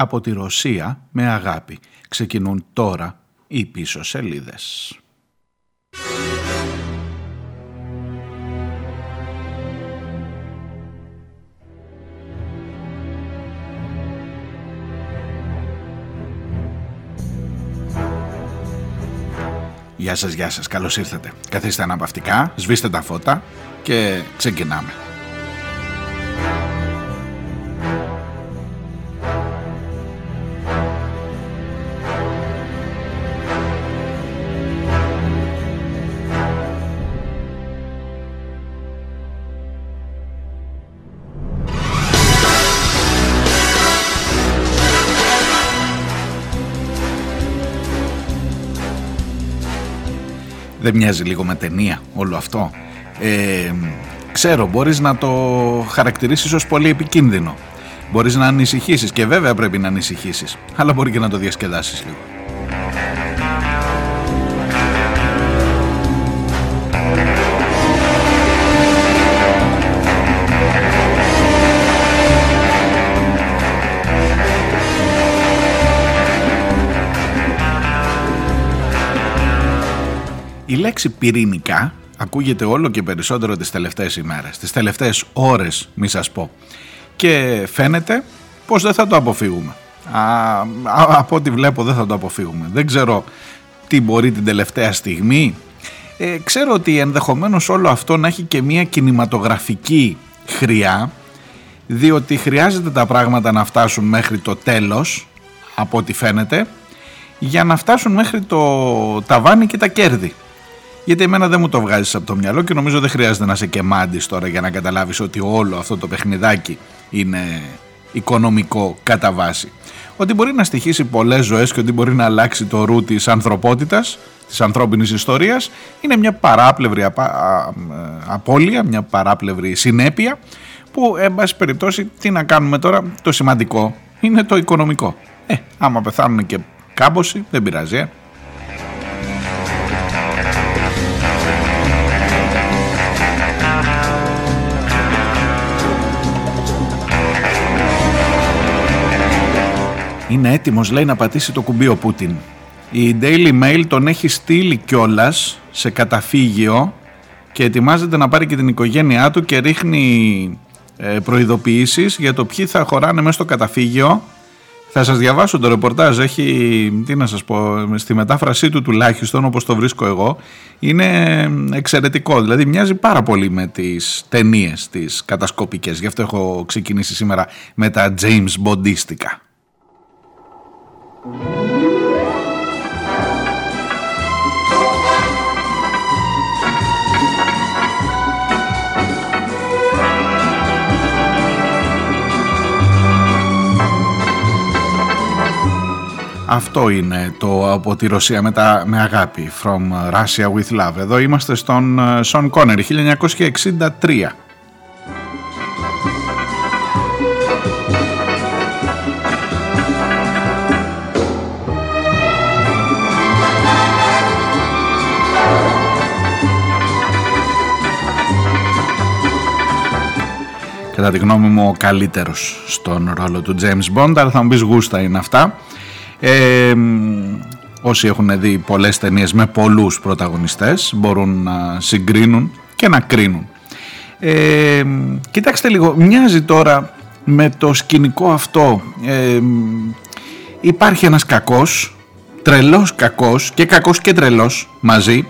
από τη Ρωσία με αγάπη. Ξεκινούν τώρα οι πίσω σελίδες. Γεια σας, γεια σας, καλώς ήρθατε. Καθίστε αναπαυτικά, σβήστε τα φώτα και ξεκινάμε. Δεν μοιάζει λίγο με ταινία όλο αυτό. Ε, ξέρω, μπορείς να το χαρακτηρίσεις ως πολύ επικίνδυνο. Μπορείς να ανησυχήσεις και βέβαια πρέπει να ανησυχήσεις. Αλλά μπορεί και να το διασκεδάσεις λίγο. Η λέξη πυρηνικά ακούγεται όλο και περισσότερο τις τελευταίες ημέρες, τις τελευταίες ώρες μη σας πω. Και φαίνεται πως δεν θα το αποφύγουμε. Α, από ό,τι βλέπω δεν θα το αποφύγουμε. Δεν ξέρω τι μπορεί την τελευταία στιγμή. Ε, ξέρω ότι ενδεχομένως όλο αυτό να έχει και μια κινηματογραφική χρειά διότι χρειάζεται τα πράγματα να φτάσουν μέχρι το τέλος από ό,τι φαίνεται για να φτάσουν μέχρι το ταβάνι και τα κέρδη. Γιατί εμένα δεν μου το βγάζεις από το μυαλό και νομίζω δεν χρειάζεται να σε κεμάντη τώρα για να καταλάβεις ότι όλο αυτό το παιχνιδάκι είναι οικονομικό κατά βάση. Ότι μπορεί να στοιχήσει πολλές ζωές και ότι μπορεί να αλλάξει το ρου της ανθρωπότητας, της ανθρώπινης ιστορίας, είναι μια παράπλευρη απα... απώλεια, μια παράπλευρη συνέπεια που, εν πάση περιπτώσει, τι να κάνουμε τώρα, το σημαντικό είναι το οικονομικό. Ε, άμα πεθάνουν και κάμποση, δεν πειράζει, ε. Είναι έτοιμος λέει να πατήσει το κουμπί ο Πούτιν. Η Daily Mail τον έχει στείλει κιόλας σε καταφύγιο και ετοιμάζεται να πάρει και την οικογένειά του και ρίχνει ε, προειδοποιήσεις για το ποιοι θα χωράνε μέσα στο καταφύγιο. Θα σας διαβάσω το ρεπορτάζ, έχει, τι να σας πω, στη μετάφρασή του τουλάχιστον όπως το βρίσκω εγώ, είναι εξαιρετικό. Δηλαδή μοιάζει πάρα πολύ με τις ταινίες τις κατασκοπικές. Γι' αυτό έχω ξεκινήσει σήμερα με τα James Bondίστικα. Αυτό είναι το από τη Ρωσία με, τα, με αγάπη From Russia with Love. Εδώ είμαστε στον Σον Κόνερ 1963 κατά τη γνώμη μου ο καλύτερος στον ρόλο του James Bond αλλά θα μου πεις γούστα είναι αυτά. Ε, όσοι έχουν δει πολλές ταινίες με πολλούς πρωταγωνιστές μπορούν να συγκρίνουν και να κρίνουν. Ε, κοιτάξτε λίγο μοιάζει τώρα με το σκηνικό αυτό. Ε, υπάρχει ένας κακός τρελός κακός και κακός και τρελός μαζί.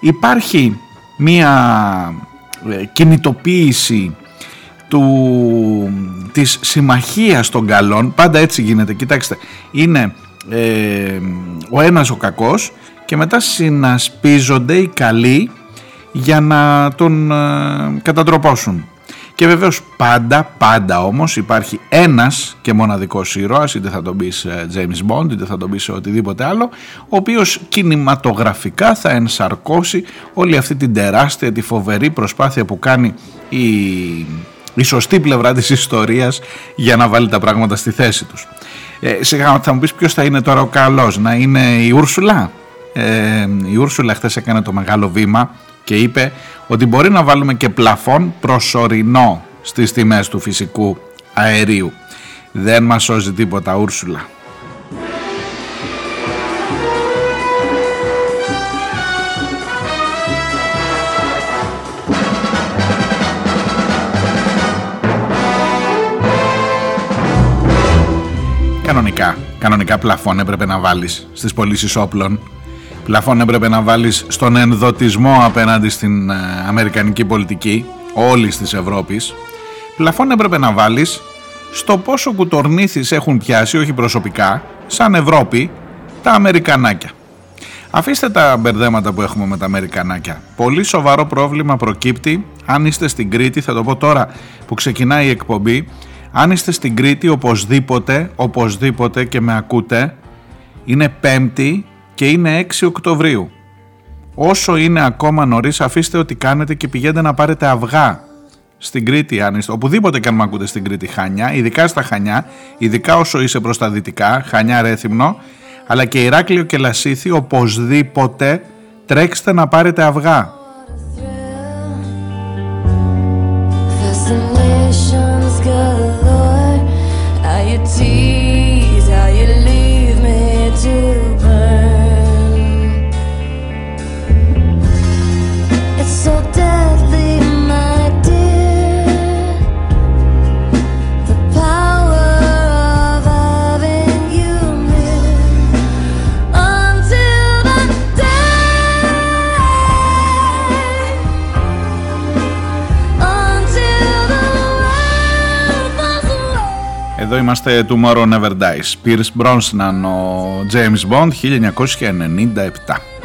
Υπάρχει μία ε, κινητοποίηση του, της συμμαχίας των καλών πάντα έτσι γίνεται κοιτάξτε είναι ε, ο ένας ο κακός και μετά συνασπίζονται οι καλοί για να τον ε, κατατροπώσουν. Και βεβαίως πάντα, πάντα όμως υπάρχει ένας και μοναδικός ήρωας, είτε θα τον πεις ε, James Bond, είτε θα τον πεις οτιδήποτε άλλο, ο οποίος κινηματογραφικά θα ενσαρκώσει όλη αυτή την τεράστια, τη φοβερή προσπάθεια που κάνει η η σωστή πλευρά της ιστορίας για να βάλει τα πράγματα στη θέση τους. Ε, σιγά θα μου πεις ποιος θα είναι τώρα ο καλός, να είναι η Ούρσουλα; Ε, η Ούρσουλα χθες έκανε το μεγάλο βήμα και είπε ότι μπορεί να βάλουμε και πλαφόν προσωρινό στις τιμές του φυσικού αερίου. Δεν μας σώζει τίποτα Ούρσουλα. Κανονικά, κανονικά πλαφόν έπρεπε να βάλεις στις πωλήσεις όπλων. Πλαφόν έπρεπε να βάλεις στον ενδοτισμό απέναντι στην ε, αμερικανική πολιτική όλης της Ευρώπης. Πλαφόν έπρεπε να βάλεις στο πόσο κουτορνήθεις έχουν πιάσει, όχι προσωπικά, σαν Ευρώπη, τα Αμερικανάκια. Αφήστε τα μπερδέματα που έχουμε με τα Αμερικανάκια. Πολύ σοβαρό πρόβλημα προκύπτει αν είστε στην Κρήτη, θα το πω τώρα που ξεκινάει η εκπομπή, αν είστε στην Κρήτη οπωσδήποτε, οπωσδήποτε και με ακούτε, είναι 5η και είναι 6 Οκτωβρίου. Όσο είναι ακόμα νωρίς, αφήστε ότι κάνετε και πηγαίνετε να πάρετε αυγά στην Κρήτη, αν είστε, οπουδήποτε και αν με ακούτε στην Κρήτη, Χανιά, ειδικά στα Χανιά, ειδικά όσο είσαι προς τα δυτικά, Χανιά Ρέθυμνο, αλλά και Ηράκλειο και Λασίθι, οπωσδήποτε τρέξτε να πάρετε αυγά. Εδώ είμαστε Tomorrow Never Dies. Pierce Brosnan, ο James Bond, 1997.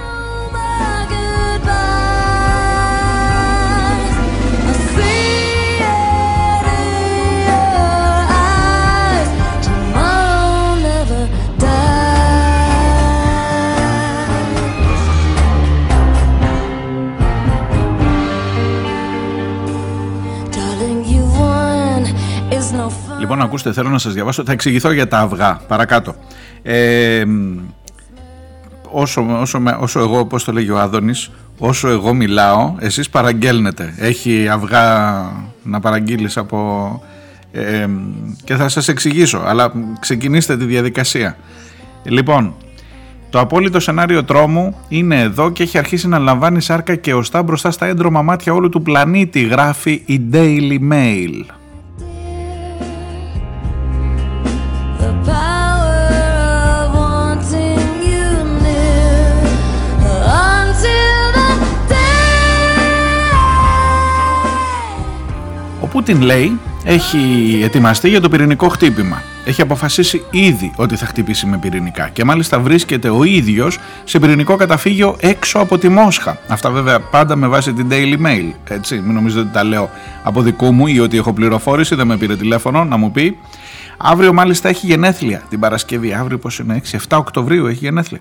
Λοιπόν, ακούστε, θέλω να σας διαβάσω. Θα εξηγηθώ για τα αυγά. Παρακάτω. Ε, όσο, όσο, όσο εγώ, πώς το λέγει ο Άδωνης, όσο εγώ μιλάω, εσείς παραγγέλνετε. Έχει αυγά να παραγγείλεις από... Ε, και θα σας εξηγήσω, αλλά ξεκινήστε τη διαδικασία. Λοιπόν, το απόλυτο σενάριο τρόμου είναι εδώ και έχει αρχίσει να λαμβάνει σάρκα και οστά μπροστά στα έντρομα μάτια όλου του πλανήτη, γράφει η Daily Mail. Πούτιν λέει έχει ετοιμαστεί για το πυρηνικό χτύπημα. Έχει αποφασίσει ήδη ότι θα χτυπήσει με πυρηνικά και μάλιστα βρίσκεται ο ίδιος σε πυρηνικό καταφύγιο έξω από τη Μόσχα. Αυτά βέβαια πάντα με βάση την Daily Mail. Έτσι, μην νομίζετε ότι τα λέω από δικού μου ή ότι έχω πληροφόρηση, δεν με πήρε τηλέφωνο να μου πει. Αύριο μάλιστα έχει γενέθλια την Παρασκευή. Αύριο πώς είναι 6, 7 Οκτωβρίου έχει γενέθλια.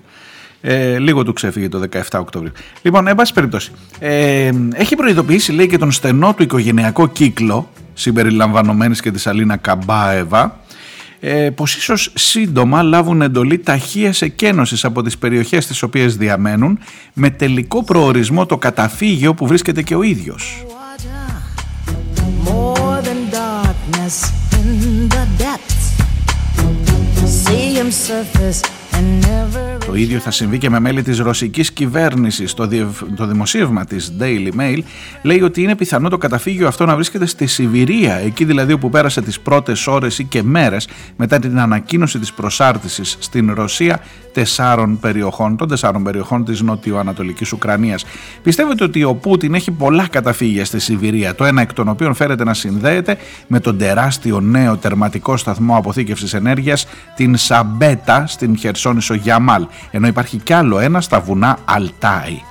Ε, λίγο του ξέφυγε το 17 Οκτωβρίου. Λοιπόν, εν πάση περιπτώσει, ε, έχει προειδοποιήσει λέει και τον στενό του οικογενειακό κύκλο, συμπεριλαμβανομένης και της Αλίνα Καμπάεβα, ε, πως ίσως σύντομα λάβουν εντολή ταχείας εκένωσης από τις περιοχές τις οποίες διαμένουν με τελικό προορισμό το καταφύγιο που βρίσκεται και ο ίδιος. Το ίδιο θα συμβεί και με μέλη της ρωσικής κυβέρνησης. Το, το δημοσίευμα της Daily Mail λέει ότι είναι πιθανό το καταφύγιο αυτό να βρίσκεται στη Σιβηρία, εκεί δηλαδή όπου πέρασε τις πρώτες ώρες ή και μέρες μετά την ανακοίνωση της προσάρτησης στην Ρωσία τεσσάρων περιοχών, των τεσσάρων περιοχών της νοτιοανατολικής Ουκρανίας. Πιστεύετε ότι ο Πούτιν έχει πολλά καταφύγια στη Σιβηρία, το ένα εκ των οποίων φέρεται να συνδέεται με τον τεράστιο νέο τερματικό σταθμό αποθήκευσης ενέργειας, την Σαμπέτα στην Χερσόνησο Γιαμάλ, ενώ υπάρχει κι άλλο ένα στα βουνά Αλτάι.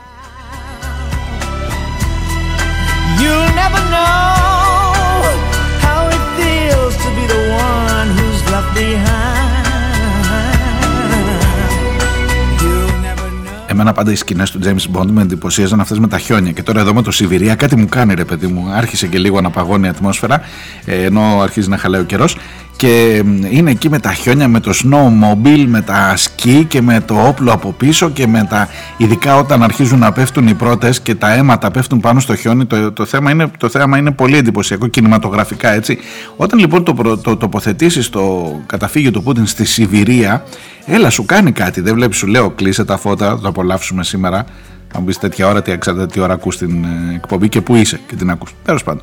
Εμένα πάντα οι σκηνές του James Bond με εντυπωσίαζαν αυτές με τα χιόνια. Και τώρα εδώ με το Σιβηρία κάτι μου κάνει ρε παιδί μου. Άρχισε και λίγο να παγώνει η ατμόσφαιρα, ε, ενώ αρχίζει να χαλάει ο καιρός. Και είναι εκεί με τα χιόνια, με το snowmobile, με τα σκι και με το όπλο από πίσω και με τα ειδικά όταν αρχίζουν να πέφτουν οι πρώτες και τα αίματα πέφτουν πάνω στο χιόνι το, το, θέμα, είναι, το θέμα είναι πολύ εντυπωσιακό κινηματογραφικά έτσι. Όταν λοιπόν το, το, τοποθετήσεις το καταφύγιο του Πούτιν στη Σιβηρία έλα σου κάνει κάτι δεν βλέπεις σου λέω κλείσε τα φώτα το απολαύσουμε σήμερα. Θα μου πεις τέτοια ώρα τι, τι ώρα ακούς την ε, εκπομπή και που είσαι και την ακούς. Τέλος πάντων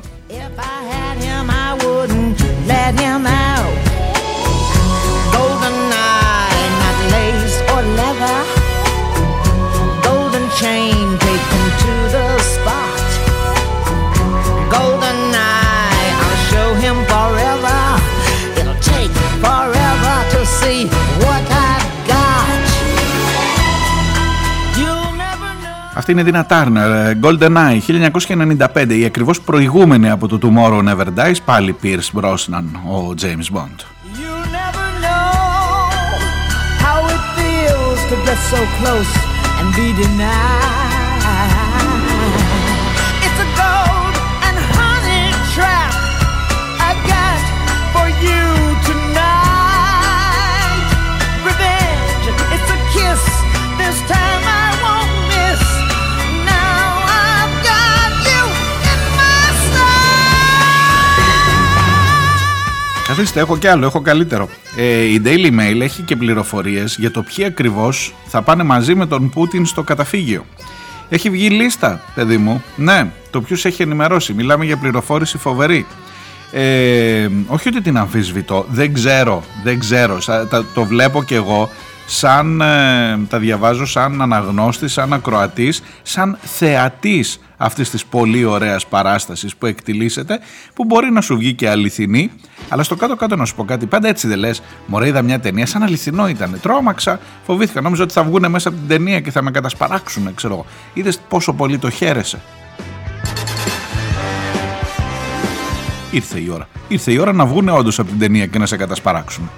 Αυτή είναι η Dina Turner, GoldenEye 1995, η ακριβώς προηγούμενη από το Tomorrow Never Dies, πάλι Pierce Brosnan, ο James Bond. to get so close and be denied. Καθίστε, έχω κι άλλο, έχω καλύτερο. Ε, η Daily Mail έχει και πληροφορίες για το ποιοι ακριβώς θα πάνε μαζί με τον Πούτιν στο καταφύγιο. Έχει βγει λίστα, παιδί μου. Ναι, το ποιους έχει ενημερώσει. Μιλάμε για πληροφόρηση φοβερή. Ε, όχι ότι την αμφισβητώ, δεν ξέρω, δεν ξέρω, το βλέπω κι εγώ σαν, ε, τα διαβάζω σαν αναγνώστης, σαν ακροατής, σαν θεατής αυτής της πολύ ωραίας παράστασης που εκτιλήσεται, που μπορεί να σου βγει και αληθινή, αλλά στο κάτω-κάτω να σου πω κάτι, πάντα έτσι δεν λες, μωρέ είδα μια ταινία, σαν αληθινό ήταν, τρόμαξα, φοβήθηκα, νόμιζα ότι θα βγουν μέσα από την ταινία και θα με κατασπαράξουν, ξέρω, είδες πόσο πολύ το χαίρεσε. Ήρθε η ώρα. Ήρθε η ώρα να βγουν όντως από την ταινία και να σε κατασπαράξουν.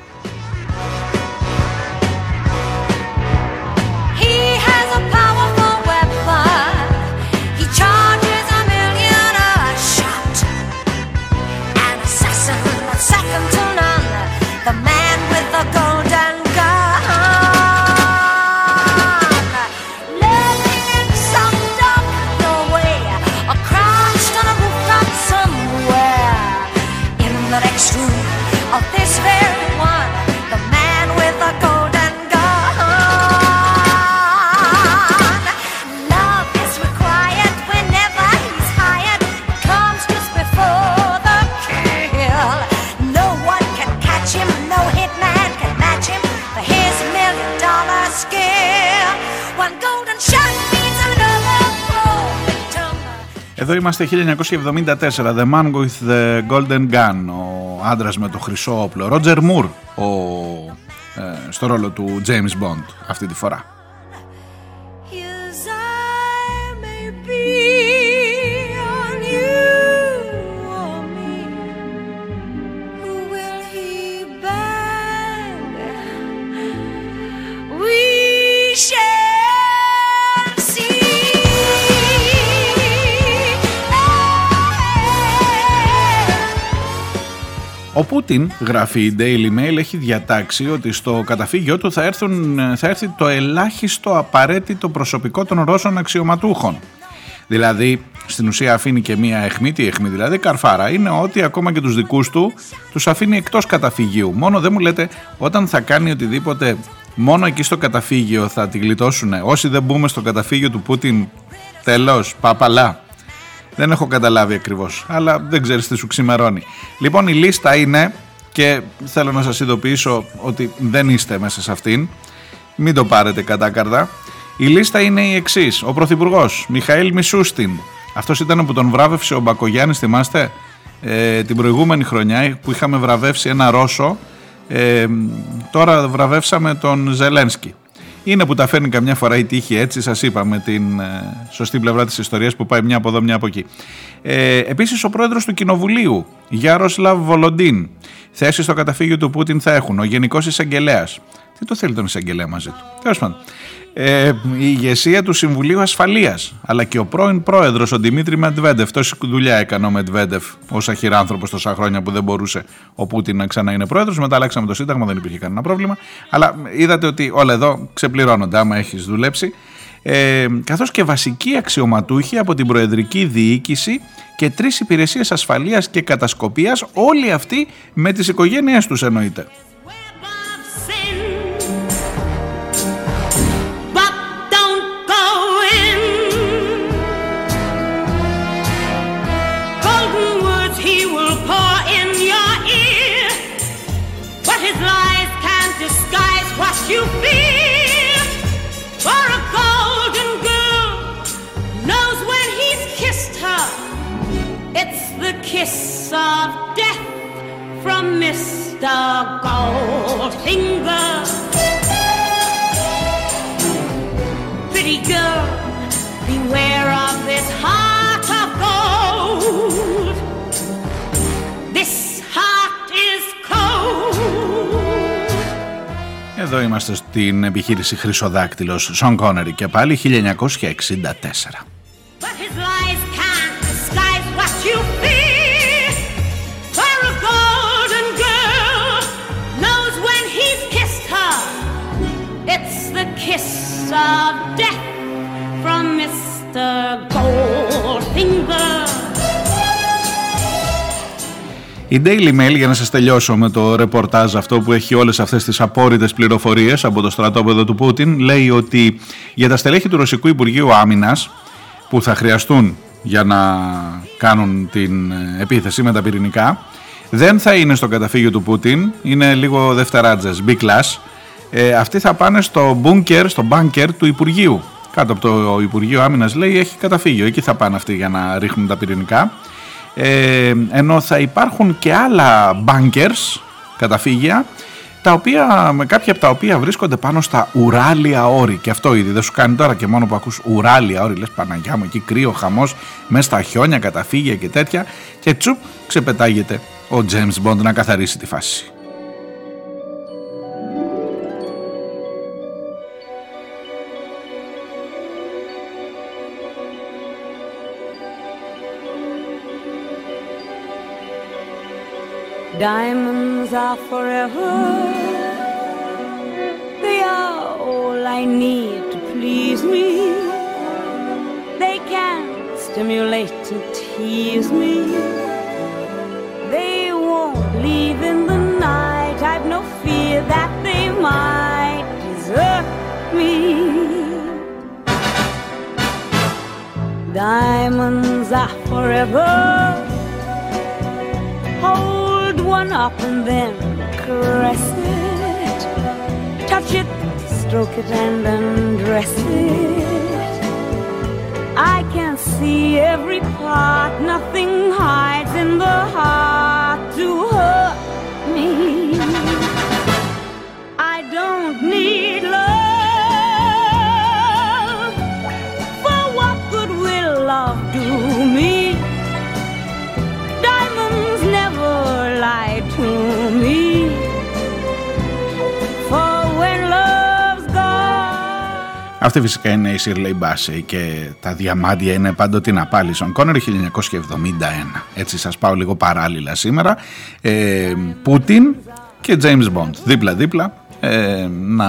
Εδώ είμαστε 1974, The Man with the Golden Gun, ο άντρας με το χρυσό όπλο. Roger Moore, ο, ε, στο ρόλο του James Bond αυτή τη φορά. Ο Πούτιν, γράφει η Daily Mail, έχει διατάξει ότι στο καταφύγιο του θα, έρθουν, θα έρθει το ελάχιστο απαραίτητο προσωπικό των Ρώσων αξιωματούχων. Δηλαδή, στην ουσία αφήνει και μία αιχμή, τι αιχμή δηλαδή, καρφάρα. Είναι ότι ακόμα και τους δικούς του τους αφήνει εκτός καταφυγίου. Μόνο δεν μου λέτε, όταν θα κάνει οτιδήποτε, μόνο εκεί στο καταφύγιο θα τη γλιτώσουν. Όσοι δεν μπούμε στο καταφύγιο του Πούτιν, τέλος, παπαλά. Δεν έχω καταλάβει ακριβώς, αλλά δεν ξέρεις τι σου ξημερώνει. Λοιπόν, η λίστα είναι και θέλω να σας ειδοποιήσω ότι δεν είστε μέσα σε αυτήν. Μην το πάρετε κατά καρδά. Η λίστα είναι η εξής. Ο Πρωθυπουργός Μιχαήλ Μισούστιν. Αυτός ήταν που τον βράβευσε ο Μπακογιάννης, θυμάστε, ε, την προηγούμενη χρονιά που είχαμε βραβεύσει ένα Ρώσο. Ε, τώρα βραβεύσαμε τον Ζελένσκι είναι που τα φέρνει καμιά φορά η τύχη έτσι, σας είπα με την ε, σωστή πλευρά της ιστορίας που πάει μια από εδώ μια από εκεί. Ε, επίσης ο πρόεδρος του Κοινοβουλίου, Γιάροσλαβ Βολοντίν, θέση στο καταφύγιο του Πούτιν θα έχουν ο Γενικός Εισαγγελέας, Τι το θέλει τον εισαγγελέα μαζί του. Τέλος πάντων. Ε, η ηγεσία του Συμβουλίου Ασφαλείας, αλλά και ο πρώην πρόεδρος, ο Δημήτρη Μετβέντεφ. Τόση δουλειά έκανε ο Μετβέντεφ ως αχυράνθρωπος τόσα χρόνια που δεν μπορούσε ο Πούτιν να ξανά είναι πρόεδρος. Μετά αλλάξαμε το Σύνταγμα, δεν υπήρχε κανένα πρόβλημα. Αλλά είδατε ότι όλα εδώ ξεπληρώνονται άμα έχεις δουλέψει. Ε, καθώς και βασικοί αξιωματούχοι από την Προεδρική Διοίκηση και τρεις υπηρεσίες ασφαλείας και κατασκοπίας, όλοι αυτοί με τις οικογένειές τους εννοείται. Of death from Mr. Goldfinger. Pretty girl, beware of this heart of gold. This heart is cold. Εδώ είμαστε στην επιχείρηση Χρυσοδάκτυλος Σον Κόνερη και πάλι 1964. Η Daily Mail, για να σας τελειώσω με το ρεπορτάζ αυτό που έχει όλες αυτές τις απόρριτες πληροφορίες από το στρατόπεδο του Πούτιν, λέει ότι για τα στελέχη του Ρωσικού Υπουργείου Άμυνας που θα χρειαστούν για να κάνουν την επίθεση με τα πυρηνικά, δεν θα είναι στο καταφύγιο του Πούτιν, είναι λίγο δευτεράτζες, B-class, ε, αυτοί θα πάνε στο μπούνκερ, στο μπάνκερ του Υπουργείου. Κάτω από το Υπουργείο Άμυνας λέει έχει καταφύγιο. Εκεί θα πάνε αυτοί για να ρίχνουν τα πυρηνικά. Ε, ενώ θα υπάρχουν και άλλα bunkers, καταφύγια, τα οποία, με κάποια από τα οποία βρίσκονται πάνω στα ουράλια όρη. Και αυτό ήδη δεν σου κάνει τώρα και μόνο που ακούς ουράλια όρη, λες Παναγιά μου, εκεί κρύο χαμός, μέσα στα χιόνια, καταφύγια και τέτοια. Και τσουπ ξεπετάγεται ο James Bond να καθαρίσει τη φάση. Diamonds are forever. They are all I need to please me. They can stimulate and tease me. They won't leave in the night. I've no fear that they might desert me. Diamonds are forever. One up and then caress it. Touch it, stroke it, and undress it. I can see every part, nothing hides in the heart Αυτή φυσικά είναι η Shirley Bassey και τα διαμάντια είναι πάντοτε να πάλι στον Κόνερ 1971. Έτσι σας πάω λίγο παράλληλα σήμερα. Ε, Πούτιν και James Bond δίπλα-δίπλα ε, να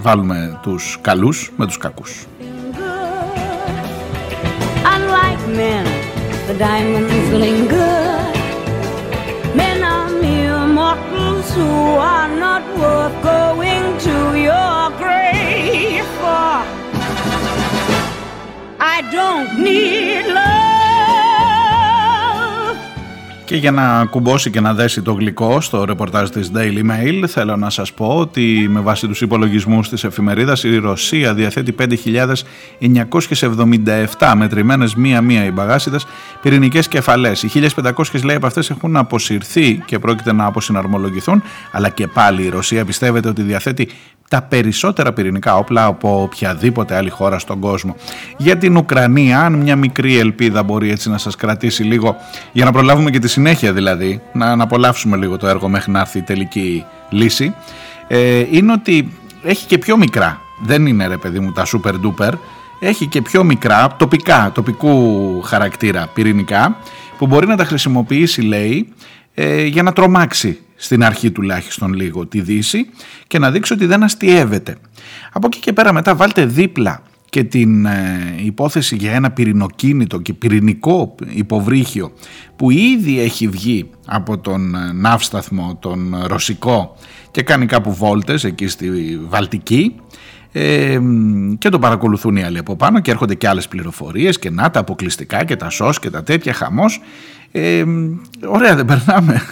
βάλουμε τους καλούς με τους κακούς. Unlike men, the diamonds linger. who are not worth Και για να κουμπώσει και να δέσει το γλυκό στο ρεπορτάζ της Daily Mail θέλω να σας πω ότι με βάση τους υπολογισμούς της εφημερίδας η Ρωσία διαθέτει 5.977 μετρημένες μία-μία οι μπαγάσιδες πυρηνικές κεφαλές. Οι 1.500 λέει από αυτές έχουν αποσυρθεί και πρόκειται να αποσυναρμολογηθούν αλλά και πάλι η Ρωσία πιστεύετε ότι διαθέτει τα περισσότερα πυρηνικά όπλα από οποιαδήποτε άλλη χώρα στον κόσμο. Για την Ουκρανία, αν μια μικρή ελπίδα μπορεί έτσι να σας κρατήσει λίγο, για να προλάβουμε και τη συνέχεια δηλαδή, να, απολαύσουμε λίγο το έργο μέχρι να έρθει η τελική λύση, ε, είναι ότι έχει και πιο μικρά. Δεν είναι ρε παιδί μου τα super duper. Έχει και πιο μικρά, τοπικά, τοπικού χαρακτήρα πυρηνικά που μπορεί να τα χρησιμοποιήσει λέει ε, για να τρομάξει στην αρχή τουλάχιστον λίγο τη Δύση και να δείξει ότι δεν αστείευεται. Από εκεί και πέρα μετά βάλτε δίπλα και την ε, υπόθεση για ένα πυρηνοκίνητο και πυρηνικό υποβρύχιο που ήδη έχει βγει από τον ε, ναύσταθμο τον ρωσικό και κάνει κάπου βόλτες εκεί στη Βαλτική ε, και το παρακολουθούν οι άλλοι από πάνω και έρχονται και άλλες πληροφορίες και να τα αποκλειστικά και τα σως και τα τέτοια χαμός ε, ωραία δεν περνάμε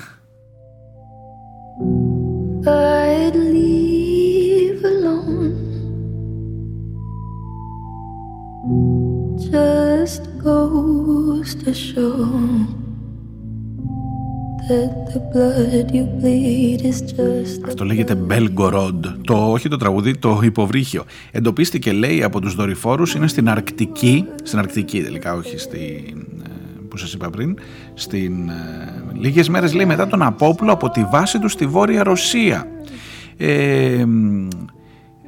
Just goes to show αυτό λέγεται Belgorod, το, όχι το τραγούδι, το υποβρύχιο. Εντοπίστηκε λέει από τους δορυφόρους, είναι στην Αρκτική, στην Αρκτική τελικά όχι στην, ε, που σας είπα πριν, στην, ε, λίγες μέρες λέει μετά τον Απόπλο από τη βάση του στη Βόρεια Ρωσία. Ε,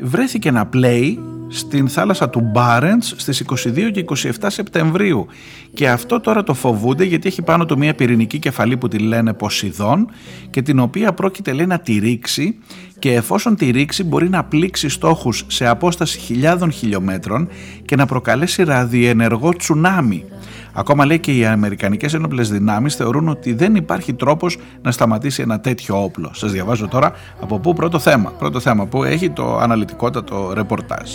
βρέθηκε ένα play στην θάλασσα του Μπάρεντς στις 22 και 27 Σεπτεμβρίου και αυτό τώρα το φοβούνται γιατί έχει πάνω του μια πυρηνική κεφαλή που τη λένε Ποσειδών και την οποία πρόκειται λέει να τη ρίξει και εφόσον τη ρίξει μπορεί να πλήξει στόχους σε απόσταση χιλιάδων χιλιόμετρων και να προκαλέσει ραδιενεργό τσουνάμι. Ακόμα λέει και οι Αμερικανικές ένοπλες δυνάμεις θεωρούν ότι δεν υπάρχει τρόπος να σταματήσει ένα τέτοιο όπλο. Σας διαβάζω τώρα από πού πρώτο θέμα. Πρώτο θέμα που έχει το αναλυτικότατο ρεπορτάζ.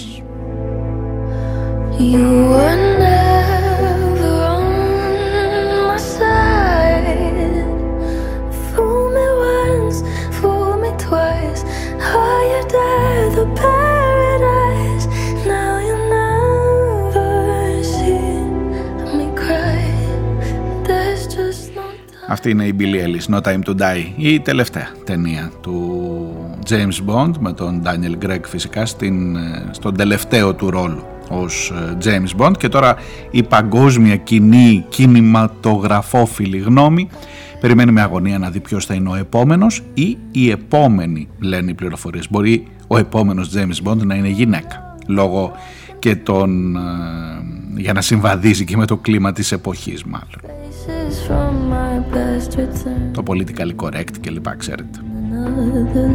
Αυτή είναι η Billie Ellis, No Time to Die, η τελευταία ταινία του James Bond με τον Daniel Gregg φυσικά στην, στον τελευταίο του ρόλο ως ε, James Bond και τώρα η παγκόσμια κοινή κινηματογραφόφιλη γνώμη περιμένει με αγωνία να δει ποιος θα είναι ο επόμενος ή η επόμενη λένε οι πληροφορίες. Μπορεί ο επόμενος James Bond να είναι γυναίκα λόγω και τον, ε, για να συμβαδίζει και με το κλίμα της εποχής μάλλον. Το politically correct και λοιπά, ξέρετε. Θα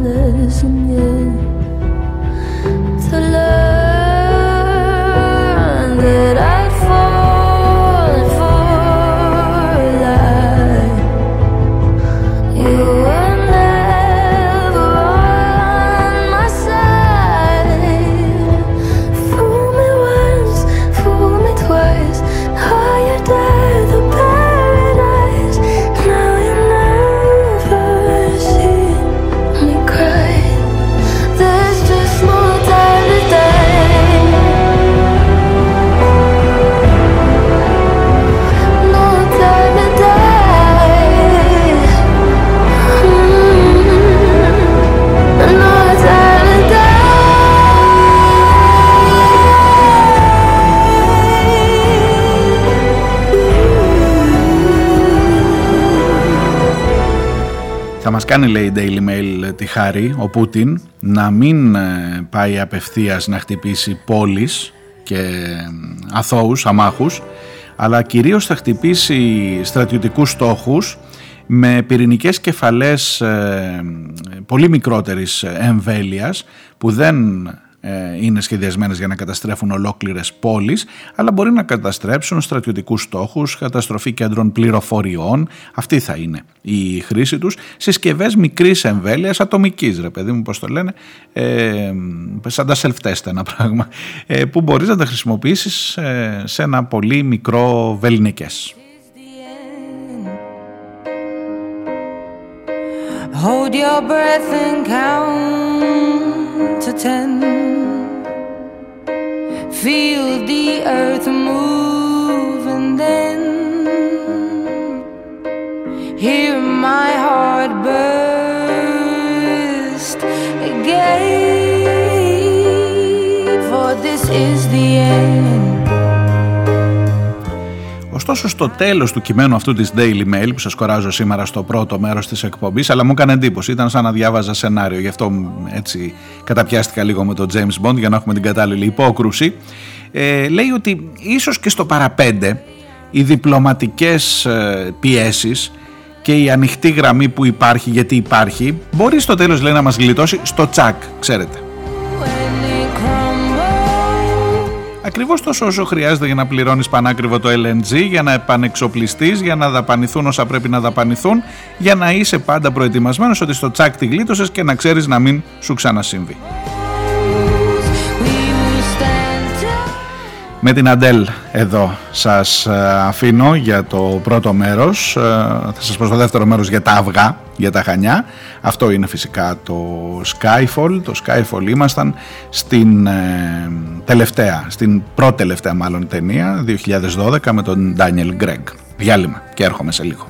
μας κάνει λέει η Daily Mail τη χάρη ο Πούτιν να μην ε, πάει απευθείας να χτυπήσει πόλεις και ε, αθώους, αμάχους αλλά κυρίως θα χτυπήσει στρατιωτικούς στόχους με πυρηνικές κεφαλές ε, πολύ μικρότερης εμβέλειας που δεν ε, είναι σχεδιασμένες για να καταστρέφουν ολόκληρες πόλεις, αλλά μπορεί να καταστρέψουν στρατιωτικούς στόχους, καταστροφή κέντρων πληροφοριών, αυτή θα είναι η χρήση τους, συσκευές μικρής εμβέλειας, ατομικής ρε παιδί μου πώς το λένε, ε, σαν τα self-test ένα πράγμα, ε, που μπορείς να τα χρησιμοποιήσεις ε, σε ένα πολύ μικρό βεληνικές. Hold your breath and count ten. feel the earth move and then hear my heart burst again for this is the end Ωστόσο στο τέλος του κειμένου αυτού της Daily Mail που σας κοράζω σήμερα στο πρώτο μέρος της εκπομπής αλλά μου έκανε εντύπωση, ήταν σαν να διάβαζα σενάριο. Γι' αυτό έτσι καταπιάστηκα λίγο με τον James Bond για να έχουμε την κατάλληλη υπόκρουση. Ε, λέει ότι ίσως και στο παραπέντε οι διπλωματικές ε, πιέσεις και η ανοιχτή γραμμή που υπάρχει γιατί υπάρχει μπορεί στο τέλος λέει να μας γλιτώσει στο τσακ ξέρετε Ακριβώς τόσο όσο χρειάζεται για να πληρώνεις πανάκριβο το LNG, για να επανεξοπλιστείς, για να δαπανηθούν όσα πρέπει να δαπανηθούν, για να είσαι πάντα προετοιμασμένος ότι στο τσακ τη γλίτωσες και να ξέρεις να μην σου ξανασύμβει. Με την Αντέλ εδώ σας ε, αφήνω για το πρώτο μέρος, ε, θα σας πω στο δεύτερο μέρος για τα αυγά, για τα χανιά. Αυτό είναι φυσικά το Skyfall, το Skyfall ήμασταν στην ε, τελευταία, στην πρώτη τελευταία μάλλον ταινία, 2012 με τον Daniel Gregg. Διάλειμμα και έρχομαι σε λίγο.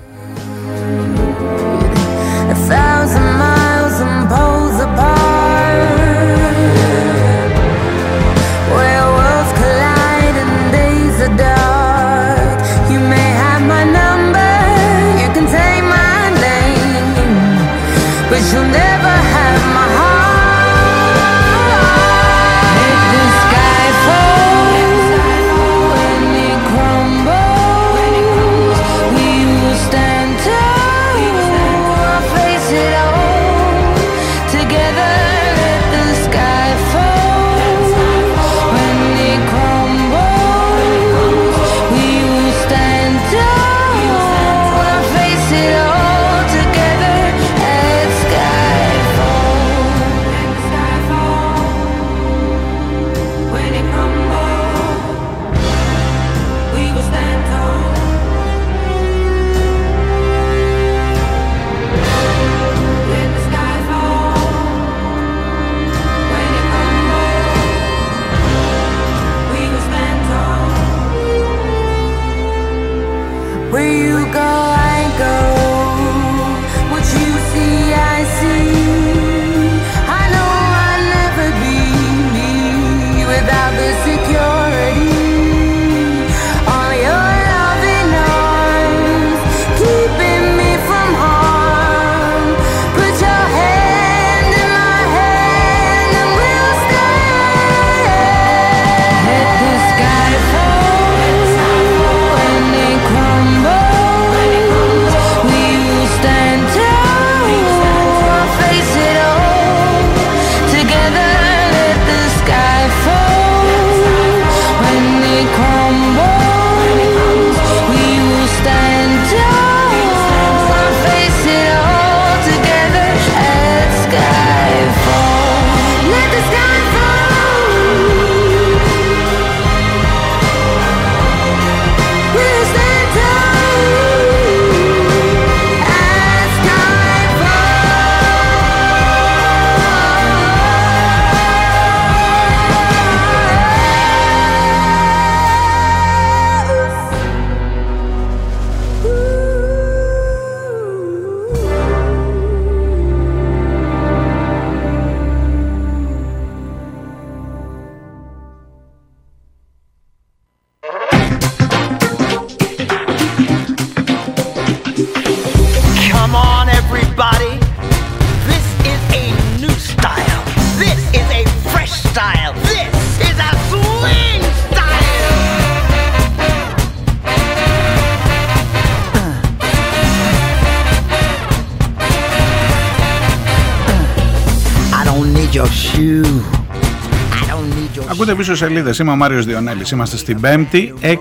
Ακούτε πίσω σελίδε. Είμαι ο Μάριο Διονέλη. Είμαστε στην 5η 6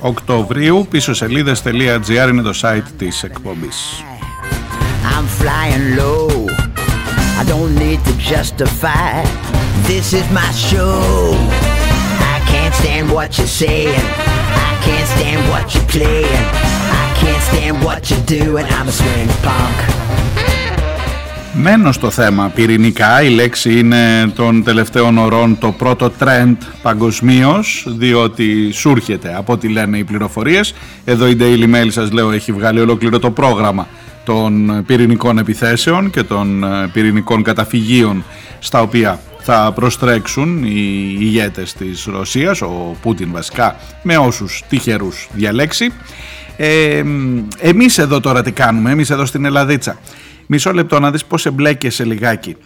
Οκτωβρίου. Πίσω σελίδε.gr είναι το site τη εκπομπή. I'm flying low. I don't need to justify. This is my show. I can't stand what you're saying. I can't stand what you're playing. I can't stand what you're doing. I'm a swing punk. Μένω στο θέμα πυρηνικά, η λέξη είναι των τελευταίων ωρών το πρώτο trend παγκοσμίως, διότι σου έρχεται από ό,τι λένε οι πληροφορίες. Εδώ η Daily Mail σας λέω έχει βγάλει ολόκληρο το πρόγραμμα των πυρηνικών επιθέσεων και των ε, πυρηνικών καταφυγίων στα οποία θα προστρέξουν οι ηγέτες της Ρωσίας, ο Πούτιν βασικά, με όσους τυχερούς διαλέξει. Ε, εμείς εδώ τώρα τι κάνουμε, εμείς εδώ στην Ελλαδίτσα. Μισό λεπτό να δεις πώς εμπλέκεσαι λιγάκι.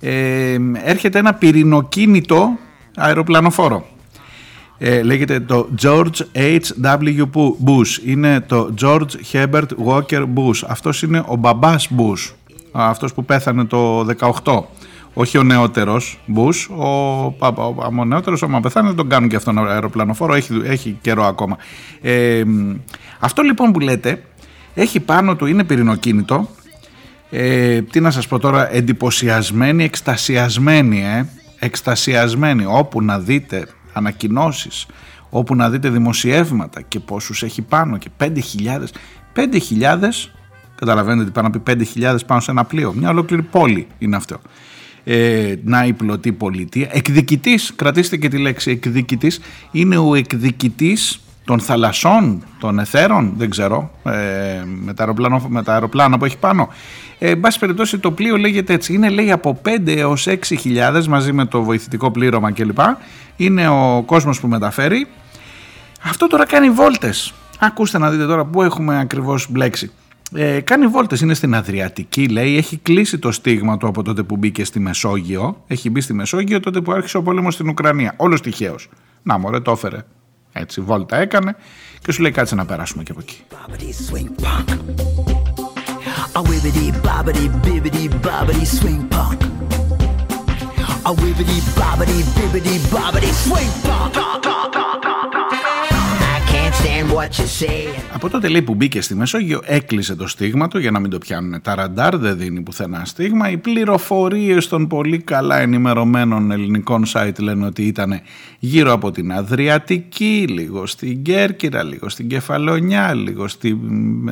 Ε, έρχεται ένα πυρηνοκίνητο αεροπλανοφόρο. Ε, λέγεται το George H.W. Bush. Είναι το George Herbert Walker Bush. Αυτός είναι ο μπαμπάς Bush. Αυτός που πέθανε το 18 όχι ο νεότερος Μπούς, ο, ο, ο νεότερος, άμα πεθάνει, δεν τον κάνουν και αυτόν αεροπλανοφόρο, έχει, έχει καιρό ακόμα. Ε, αυτό λοιπόν που λέτε, έχει πάνω του, είναι πυρηνοκίνητο, ε, τι να σας πω τώρα, εντυπωσιασμένη, εκστασιασμένη, ε, εκστασιασμένη, όπου να δείτε ανακοινώσεις, όπου να δείτε δημοσιεύματα και πόσους έχει πάνω και 5.000, 5.000, καταλαβαίνετε ότι πάνω να πει 5.000 πάνω σε ένα πλοίο, μια ολόκληρη πόλη είναι αυτό ε, να υπλωτεί πολιτεία. Εκδικητής, κρατήστε και τη λέξη εκδικητής, είναι ο εκδικητής των θαλασσών, των εθέρων, δεν ξέρω, ε, με, τα με τα αεροπλάνα που έχει πάνω. Ε, εν πάση περιπτώσει το πλοίο λέγεται έτσι, είναι λέει από 5 έως 6 χιλιάδες μαζί με το βοηθητικό πλήρωμα κλπ. Είναι ο κόσμος που μεταφέρει. Αυτό τώρα κάνει βόλτες. Ακούστε να δείτε τώρα πού έχουμε ακριβώς μπλέξει. Ε, κάνει βόλτες, είναι στην Αδριατική λέει, έχει κλείσει το στίγμα του από τότε που μπήκε στη Μεσόγειο, έχει μπει στη Μεσόγειο τότε που άρχισε ο πόλεμος στην Ουκρανία, όλος τυχαίως. Να μωρέ το έφερε, έτσι βόλτα έκανε και σου λέει κάτσε να περάσουμε και από εκεί. A wibbity bobbity bibbity bobbity swing punk. A wibbity bobbity bibbity bobbity swing punk. Από τότε λέει που μπήκε στη Μεσόγειο έκλεισε το στίγμα του για να μην το πιάνουν τα ραντάρ, δεν δίνει πουθενά στίγμα. Οι πληροφορίες των πολύ καλά ενημερωμένων ελληνικών site λένε ότι ήταν γύρω από την Αδριατική, λίγο στην Κέρκυρα, λίγο στην Κεφαλονιά, λίγο στη,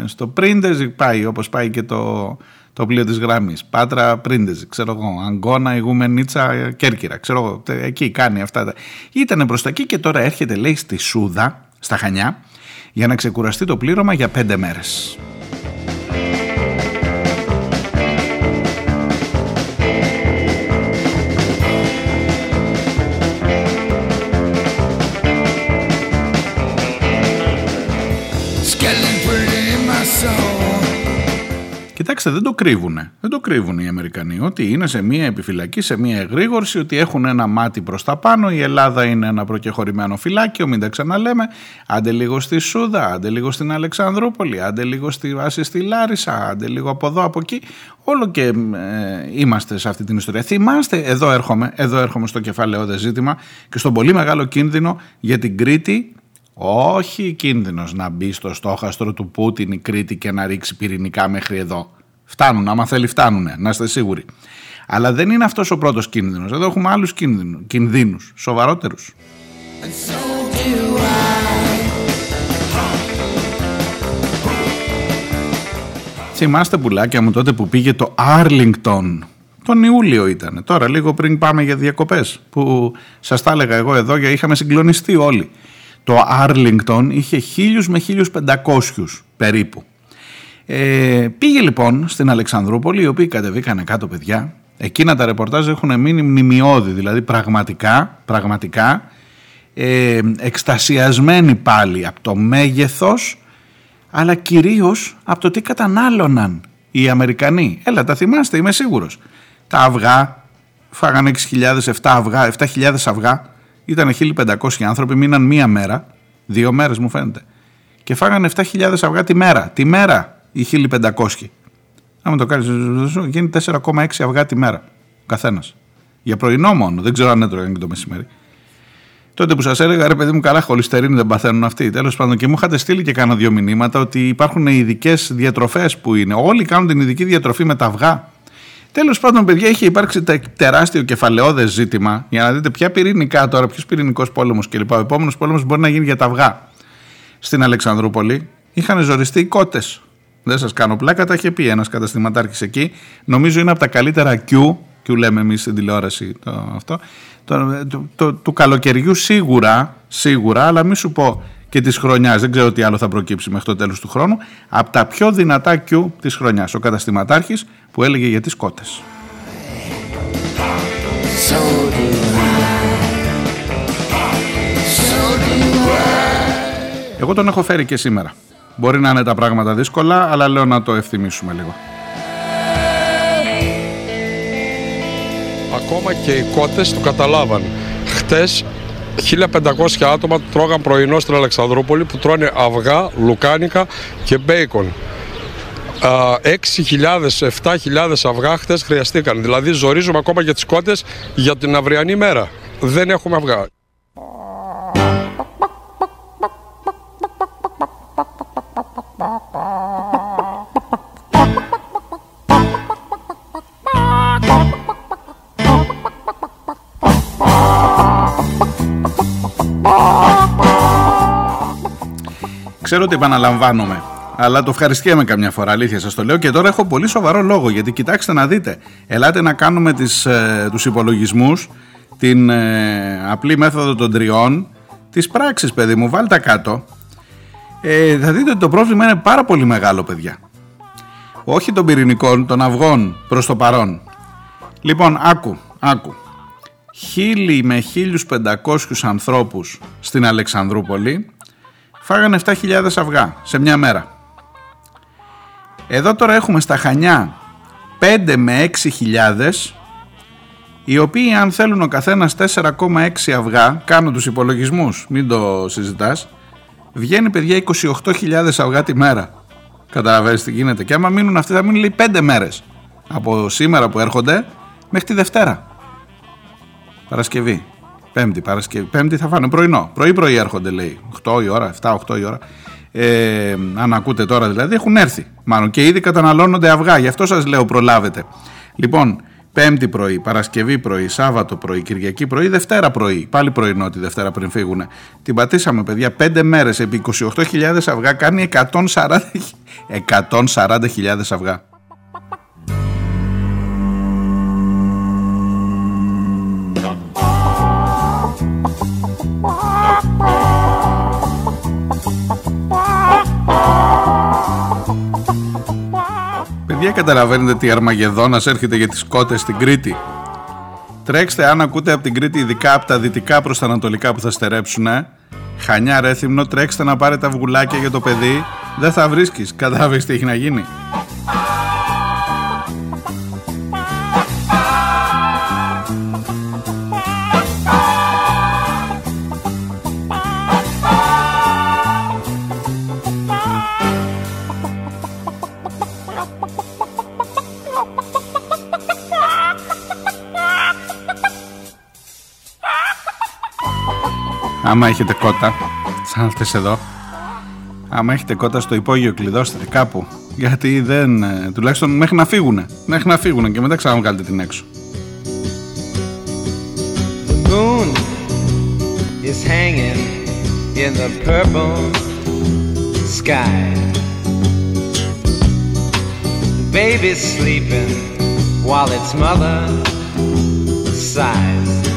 στο Πρίντεζι πάει όπως πάει και το, το πλοίο της γράμμης. Πάτρα Πρίντεζι, ξέρω εγώ, Αγκώνα, Ιγουμενίτσα, Κέρκυρα, ξέρω εγώ, εκεί κάνει αυτά. Ήτανε προς τα εκεί και τώρα έρχεται λέει στη Σούδα, στα Χανιά, για να ξεκουραστεί το πλήρωμα για πέντε μέρες. Κοιτάξτε, δεν το κρύβουν. Δεν το κρύβουν οι Αμερικανοί. Ότι είναι σε μία επιφυλακή, σε μία εγρήγορση, ότι έχουν ένα μάτι προς τα πάνω. Η Ελλάδα είναι ένα προκεχωρημένο φυλάκιο, μην τα ξαναλέμε. Άντε λίγο στη Σούδα, άντε λίγο στην Αλεξανδρούπολη, άντε λίγο στη βάση στη Λάρισα, άντε λίγο από εδώ, από εκεί. Όλο και ε, είμαστε σε αυτή την ιστορία. Θυμάστε, εδώ έρχομαι, εδώ έρχομαι στο κεφαλαιόδες ζήτημα και στον πολύ μεγάλο κίνδυνο για την Κρήτη όχι κίνδυνος να μπει στο στόχαστρο του Πούτιν η Κρήτη και να ρίξει πυρηνικά μέχρι εδώ. Φτάνουν, άμα θέλει φτάνουν, να είστε σίγουροι. Αλλά δεν είναι αυτός ο πρώτος κίνδυνος. Εδώ έχουμε άλλους κίνδυνους, κινδύνους σοβαρότερους. Θυμάστε πουλάκια μου τότε που πήγε το Άρλινγκτον τον Ιούλιο ήταν. Τώρα λίγο πριν πάμε για διακοπές που σας τα έλεγα εγώ εδώ γιατί είχαμε συγκλονιστεί όλοι. Το Άρλινγκτον είχε χίλιους με 1500 περίπου. Ε, πήγε λοιπόν στην Αλεξανδρούπολη, οι οποίοι κατεβήκανε κάτω παιδιά. Εκείνα τα ρεπορτάζ έχουν μείνει μνημειώδη, δηλαδή πραγματικά, πραγματικά ε, εκστασιασμένοι πάλι από το μέγεθος, αλλά κυρίως από το τι κατανάλωναν οι Αμερικανοί. Έλα, τα θυμάστε, είμαι σίγουρος. Τα αυγά, φάγανε 6.000, 7 αυγά, 7.000 αυγά, ήταν 1500 άνθρωποι, μείναν μία μέρα, δύο μέρες μου φαίνεται. Και φάγανε 7.000 αυγά τη μέρα. Τη μέρα οι 1500. Άμα το κάνεις, γίνει 4,6 αυγά τη μέρα. Ο καθένας. Για πρωινό μόνο. Δεν ξέρω αν έτρωγαν και το μεσημέρι. Τότε που σας έλεγα, ρε παιδί μου, καλά, χολυστερίνη δεν παθαίνουν αυτοί. Τέλος πάντων, και μου είχατε στείλει και κάνα δύο μηνύματα ότι υπάρχουν ειδικές διατροφές που είναι. Όλοι κάνουν την ειδική διατροφή με τα αυγά. Τέλος πάντων, παιδιά, είχε υπάρξει τεράστιο κεφαλαιόδες ζήτημα για να δείτε ποια πυρηνικά τώρα, ποιος πυρηνικός πόλεμος κλπ. Ο επόμενος πόλεμος μπορεί να γίνει για τα αυγά. Στην Αλεξανδρούπολη είχαν ζοριστεί οι κότες. Δεν σας κάνω πλάκα, τα είχε πει ένας καταστηματάρχης εκεί. Νομίζω είναι από τα καλύτερα Q, Q λέμε εμείς στην τηλεόραση το, αυτό, το, το, το, του καλοκαιριού σίγουρα, σίγουρα, αλλά μη σου πω και της χρονιάς. Δεν ξέρω τι άλλο θα προκύψει μέχρι το τέλος του χρόνου. Από τα πιο δυνατά Q της χρονιάς. Ο καταστηματάρχης που έλεγε για τις κότες. Εγώ τον έχω φέρει και σήμερα. Μπορεί να είναι τα πράγματα δύσκολα, αλλά λέω να το ευθυμίσουμε λίγο. Ακόμα και οι κότες το καταλάβαν. Χτες 1500 άτομα τρώγαν πρωινό στην Αλεξανδρούπολη που τρώνε αυγά, λουκάνικα και μπέικον. 6.000, 7.000 αυγά χτες χρειαστήκαν. Δηλαδή ζορίζουμε ακόμα για τις κότες για την αυριανή μέρα. Δεν έχουμε αυγά. Ξέρω ότι επαναλαμβάνομαι, αλλά το ευχαριστιέμαι καμιά φορά, αλήθεια σας το λέω και τώρα έχω πολύ σοβαρό λόγο γιατί κοιτάξτε να δείτε, ελάτε να κάνουμε τις, ε, τους υπολογισμούς, την ε, απλή μέθοδο των τριών, τις πράξεις παιδί μου, βάλτε κάτω. Ε, θα δείτε ότι το πρόβλημα είναι πάρα πολύ μεγάλο παιδιά. Όχι των πυρηνικών, των αυγών προς το παρόν. Λοιπόν, άκου, άκου. Χίλιοι με 1500 ανθρώπους στην Αλεξανδρούπολη φάγανε 7.000 αυγά σε μια μέρα. Εδώ τώρα έχουμε στα Χανιά 5 με 6.000 οι οποίοι αν θέλουν ο καθένας 4,6 αυγά, κάνω τους υπολογισμούς, μην το συζητάς, βγαίνει παιδιά 28.000 αυγά τη μέρα. Καταλαβαίνεις τι γίνεται. Και άμα μείνουν αυτοί θα μείνουν λέει 5 μέρες. Από σήμερα που έρχονται μέχρι τη Δευτέρα. Παρασκευή. Πέμπτη, Παρασκευή. Πέμπτη θα φάνε πρωινό. Πρωί-πρωί έρχονται, λέει. 8 η ώρα, 7-8 η ώρα. Ε, αν ακούτε τώρα δηλαδή, έχουν έρθει. Μάλλον και ήδη καταναλώνονται αυγά. Γι' αυτό σας λέω προλάβετε. Λοιπόν, Πέμπτη πρωί, Παρασκευή πρωί, Σάββατο πρωί, Κυριακή πρωί, Δευτέρα πρωί. Πάλι πρωινό τη Δευτέρα πριν φύγουν. Την πατήσαμε, παιδιά. Πέντε μέρες επί 28.000 αυγά κάνει 140.000 140 αυγά. Παιδιά καταλαβαίνετε τι Αρμαγεδόνας έρχεται για τις κότες στην Κρήτη; Τρέξτε αν ακούτε από την Κρήτη ειδικά από τα δυτικά προς τα ανατολικά που θα στερέψουν Χανιά Ρέθυμνο τρέξτε να πάρετε αυγουλάκια για το παιδί. Δεν θα βρίσκεις, κατάλαβες τι έχει να γίνει Άμα έχετε κότα, σαν αυτές εδώ, άμα έχετε κότα στο υπόγειο κλειδώστε κάπου. Γιατί δεν, ε, τουλάχιστον μέχρι να φύγουνε. Μέχρι να φύγουνε και μετά ξαναβγάλετε την έξω. The moon is hanging in the purple sky. The baby's sleeping while its mother sighs.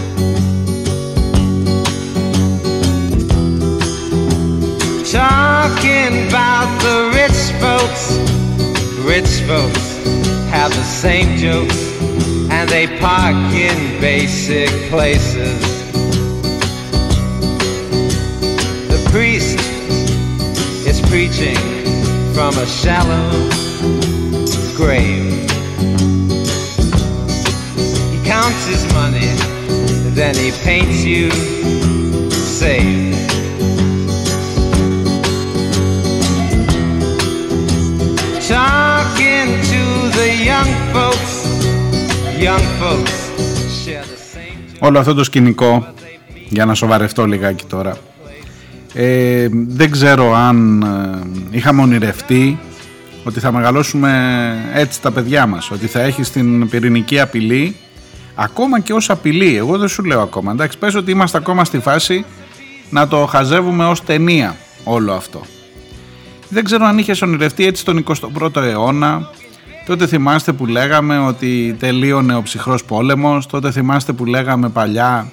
Talking about the rich folks. Rich folks have the same jokes, and they park in basic places. The priest is preaching from a shallow grave. He counts his money, then he paints you safe. Όλο αυτό το σκηνικό, για να σοβαρευτώ λιγάκι τώρα, ε, δεν ξέρω αν ε, είχαμε ονειρευτεί ότι θα μεγαλώσουμε έτσι τα παιδιά μας, ότι θα έχεις την πυρηνική απειλή ακόμα και ως απειλή, εγώ δεν σου λέω ακόμα, εντάξει πες ότι είμαστε ακόμα στη φάση να το χαζεύουμε ως ταινία όλο αυτό. Δεν ξέρω αν είχε ονειρευτεί έτσι τον 21ο αιώνα Τότε θυμάστε που λέγαμε ότι τελείωνε ο ψυχρός πόλεμος, τότε θυμάστε που λέγαμε παλιά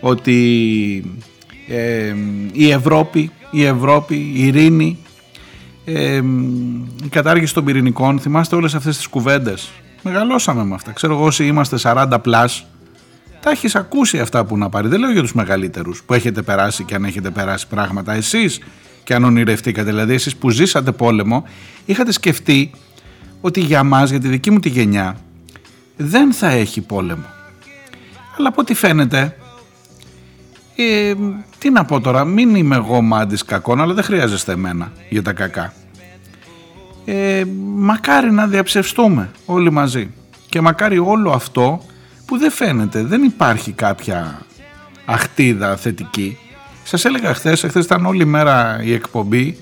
ότι ε, η Ευρώπη, η Ευρώπη, η ειρήνη, ε, η κατάργηση των πυρηνικών, θυμάστε όλες αυτές τις κουβέντες. Μεγαλώσαμε με αυτά. Ξέρω εγώ όσοι είμαστε 40 πλάς, Τα έχεις ακούσει αυτά που να πάρει. Δεν λέω για τους μεγαλύτερους που έχετε περάσει και αν έχετε περάσει πράγματα. Εσείς και αν ονειρευτήκατε, δηλαδή εσείς που ζήσατε πόλεμο, είχατε σκεφτεί ότι για μας, για τη δική μου τη γενιά, δεν θα έχει πόλεμο. Αλλά από ό,τι φαίνεται, ε, τι να πω τώρα, μην είμαι εγώ μάντης κακών, αλλά δεν χρειάζεστε εμένα για τα κακά. Ε, μακάρι να διαψευστούμε όλοι μαζί και μακάρι όλο αυτό που δεν φαίνεται, δεν υπάρχει κάποια αχτίδα θετική. Σας έλεγα χθες, χθες ήταν όλη μέρα η εκπομπή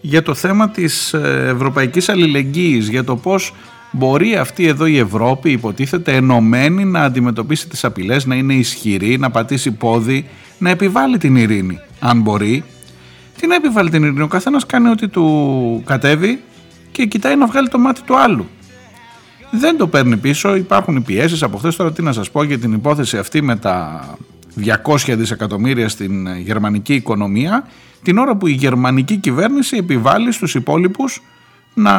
για το θέμα της ε, ευρωπαϊκής αλληλεγγύης, για το πώς μπορεί αυτή εδώ η Ευρώπη υποτίθεται ενωμένη να αντιμετωπίσει τις απειλές, να είναι ισχυρή, να πατήσει πόδι, να επιβάλλει την ειρήνη, αν μπορεί. Τι να επιβάλλει την ειρήνη, ο καθένας κάνει ό,τι του κατέβει και κοιτάει να βγάλει το μάτι του άλλου. Δεν το παίρνει πίσω, υπάρχουν οι πιέσεις από χθες. Τώρα τι να σας πω για την υπόθεση αυτή με τα 200 δισεκατομμύρια στην γερμανική οικονομία, την ώρα που η γερμανική κυβέρνηση επιβάλλει στους υπόλοιπους να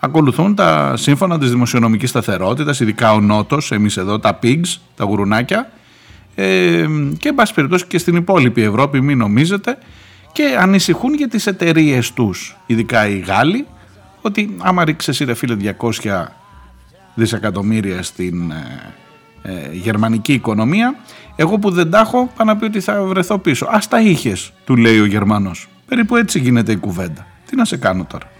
ακολουθούν τα σύμφωνα της δημοσιονομικής σταθερότητας, ειδικά ο Νότος, εμείς εδώ τα pigs, τα γουρουνάκια. Ε, και εν πάση περιπτώσει και στην υπόλοιπη Ευρώπη μην νομίζετε και ανησυχούν για τις εταιρείες τους, ειδικά οι Γάλλοι, ότι άμα ρίξεις εσύ ρε φίλε 200 δισεκατομμύρια στην ε, ε, γερμανική οικονομία, εγώ που δεν τα έχω πάω να πει ότι θα βρεθώ πίσω. Α τα είχες, του λέει ο Γερμανός. Περίπου έτσι γίνεται η κουβέντα. Τι να σε κάνω τώρα;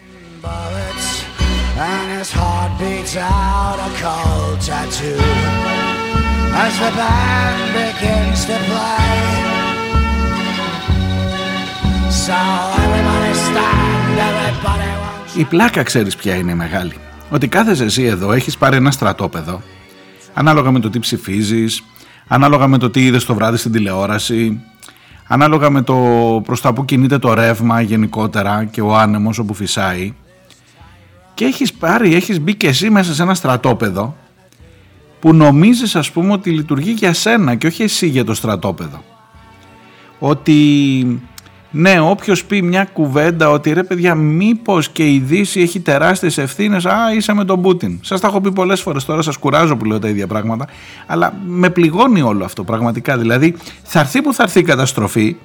Η πλάκα ξέρεις ποια είναι μεγάλη. Ότι κάθεσαι εσύ εδώ, έχεις πάρει ένα στρατόπεδο, ανάλογα με το τι ψηφίζεις, ανάλογα με το τι είδες το βράδυ στην τηλεόραση, ανάλογα με το προς τα που κινείται το ρεύμα γενικότερα και ο άνεμος όπου φυσάει και έχεις πάρει, έχεις μπει και εσύ μέσα σε ένα στρατόπεδο που νομίζεις ας πούμε ότι λειτουργεί για σένα και όχι εσύ για το στρατόπεδο. Ότι ναι, όποιος πει μια κουβέντα ότι ρε παιδιά, μήπως και η Δύση έχει τεράστιες ευθύνες. Α, είσαι με τον Πούτιν. Σας τα έχω πει πολλές φορές τώρα, σας κουράζω που λέω τα ίδια πράγματα. Αλλά με πληγώνει όλο αυτό πραγματικά. Δηλαδή, θα έρθει που θα έρθει η καταστροφή.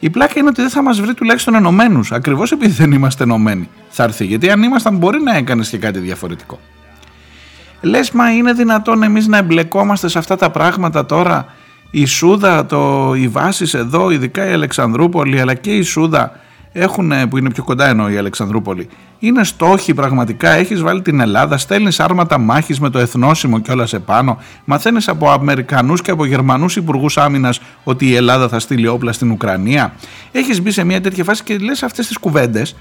Η πλάκα είναι ότι δεν θα μας βρει τουλάχιστον ενωμένους. Ακριβώς επειδή δεν είμαστε ενωμένοι. Θα έρθει. Γιατί αν ήμασταν, μπορεί να έκανες και κάτι διαφορετικό. Λες, μα είναι δυνατόν εμείς να εμπλεκόμαστε σε αυτά τα πράγματα τώρα η Σούδα, το, οι βάσεις εδώ, ειδικά η Αλεξανδρούπολη αλλά και η Σούδα έχουν, που είναι πιο κοντά εννοώ η Αλεξανδρούπολη, είναι στόχοι πραγματικά. Έχεις βάλει την Ελλάδα, στέλνεις άρματα μάχης με το εθνόσημο και όλα σε πάνω. Μαθαίνεις από Αμερικανούς και από Γερμανούς υπουργούς άμυνας ότι η Ελλάδα θα στείλει όπλα στην Ουκρανία. Έχεις μπει σε μια τέτοια φάση και λες αυτές τις κουβέντες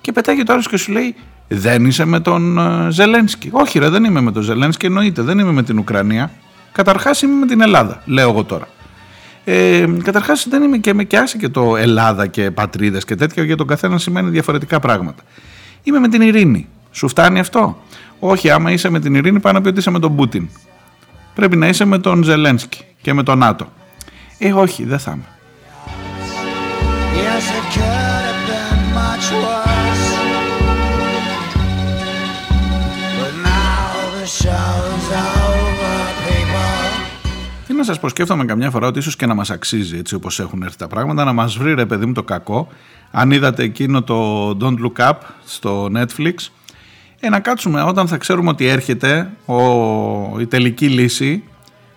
και πετάγει το άλλο και σου λέει δεν είσαι με τον ε, Ζελένσκι. Όχι ρε δεν είμαι με τον Ζελένσκι εννοείται δεν είμαι με την Ουκρανία. Καταρχάς είμαι με την Ελλάδα, λέω εγώ τώρα. Ε, Καταρχάς δεν είμαι και με και και το Ελλάδα και πατρίδες και τέτοια, για τον καθένας σημαίνει διαφορετικά πράγματα. Είμαι με την ειρήνη. Σου φτάνει αυτό; Όχι, άμα είσαι με την ειρήνη, πάνω να πει ότι είσαι με τον Πούτιν. Πρέπει να είσαι με τον Ζελένσκι και με τον ΝΑΤΟ. Ε, όχι, δεν θα είμαι. Να σας πω, σκέφτομαι καμιά φορά ότι ίσως και να μας αξίζει έτσι όπως έχουν έρθει τα πράγματα, να μας βρει ρε παιδί μου το κακό. Αν είδατε εκείνο το Don't Look Up στο Netflix, ε, να κάτσουμε όταν θα ξέρουμε ότι έρχεται ο, η τελική λύση,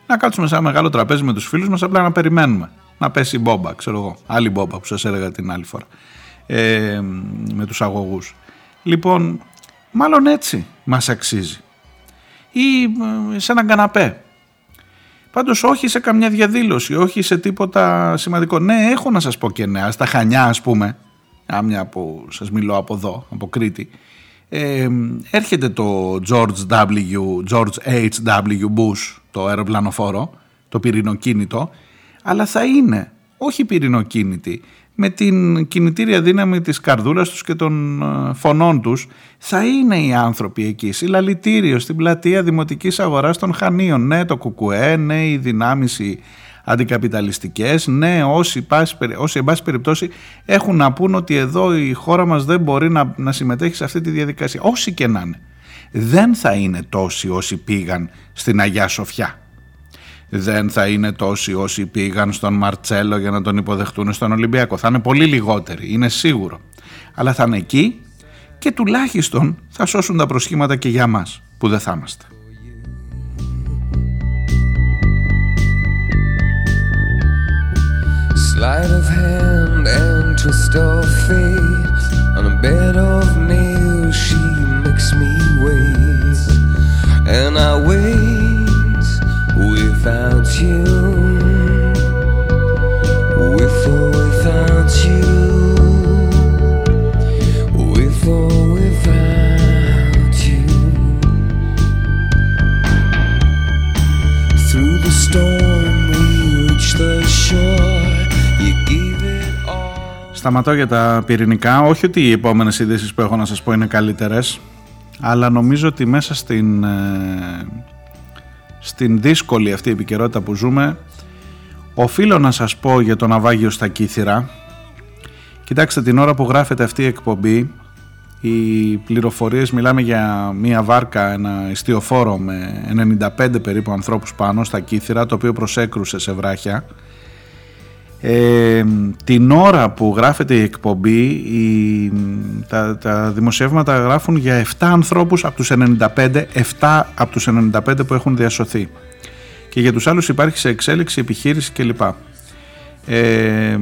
να κάτσουμε σε ένα μεγάλο τραπέζι με τους φίλους μας, απλά να περιμένουμε. Να πέσει η μπόμπα, ξέρω εγώ. Άλλη μπόμπα που σας έλεγα την άλλη φορά. Ε, με τους αγωγούς. Λοιπόν, μάλλον έτσι μας αξίζει. Ή ε, σε έναν καναπέ Πάντως όχι σε καμιά διαδήλωση, όχι σε τίποτα σημαντικό. Ναι, έχω να σας πω και νέα. Στα Χανιά, ας πούμε, άμια που σας μιλώ από εδώ, από Κρήτη, ε, έρχεται το George W. George H.W. Bush, το αεροπλανοφόρο, το πυρηνοκίνητο, αλλά θα είναι όχι πυρηνοκίνητη, με την κινητήρια δύναμη της καρδούλας τους και των ε, φωνών τους θα είναι οι άνθρωποι εκεί, συλλαλητήριο στην πλατεία Δημοτικής Αγοράς των Χανίων. Ναι το κουκουέ, ναι οι δυνάμεις οι αντικαπιταλιστικές, ναι όσοι, όσοι εν πάση περιπτώσει έχουν να πούν ότι εδώ η χώρα μας δεν μπορεί να, να συμμετέχει σε αυτή τη διαδικασία. Όσοι και να είναι. Δεν θα είναι τόσοι όσοι πήγαν στην Αγιά Σοφιά. Δεν θα είναι τόσοι όσοι πήγαν στον Μαρτσέλο για να τον υποδεχτούν στον Ολυμπιακό. Θα είναι πολύ λιγότεροι, είναι σίγουρο. Αλλά θα είναι εκεί και τουλάχιστον θα σώσουν τα προσχήματα και για μας που δεν θα είμαστε. Sleight of hand and twist of fate On a bed of nails she makes me wait And I wait Σταματώ για τα πυρηνικά. Όχι ότι οι επόμενες ειδήσεις που έχω να σας πω είναι καλύτερες, αλλά νομίζω ότι μέσα στην, ε, στην δύσκολη αυτή επικαιρότητα που ζούμε, οφείλω να σας πω για το ναυάγιο στα Κύθυρα. Κοιτάξτε, την ώρα που γράφεται αυτή η εκπομπή, οι πληροφορίες μιλάμε για μια βάρκα, ένα ιστιοφόρο με 95 περίπου ανθρώπους πάνω στα Κύθυρα, το οποίο προσέκρουσε σε βράχια ε, την ώρα που γράφεται η εκπομπή η, τα, τα δημοσιεύματα γράφουν για 7 ανθρώπους από τους 95 7 από τους 95 που έχουν διασωθεί. Και για τους άλλους υπάρχει σε εξέλιξη επιχείρηση κλπ. Ε,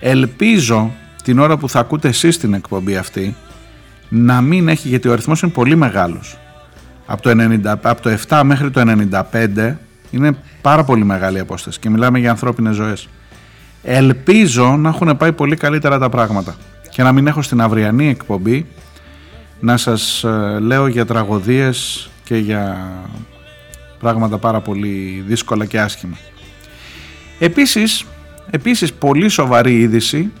ελπίζω την ώρα που θα ακούτε εσείς την εκπομπή αυτή να μην έχει γιατί ο αριθμός είναι πολύ μεγάλος. Από το, 90, από το 7 μέχρι το 95 είναι πάρα πολύ μεγάλη απόσταση και μιλάμε για ανθρώπινες ζωές. Ελπίζω να έχουν πάει πολύ καλύτερα τα πράγματα και να μην έχω στην αυριανή εκπομπή να σας ε, λέω για τραγωδίες και για πράγματα πάρα πολύ δύσκολα και άσχημα. Επίσης, επίσης πολύ σοβαρή είδηση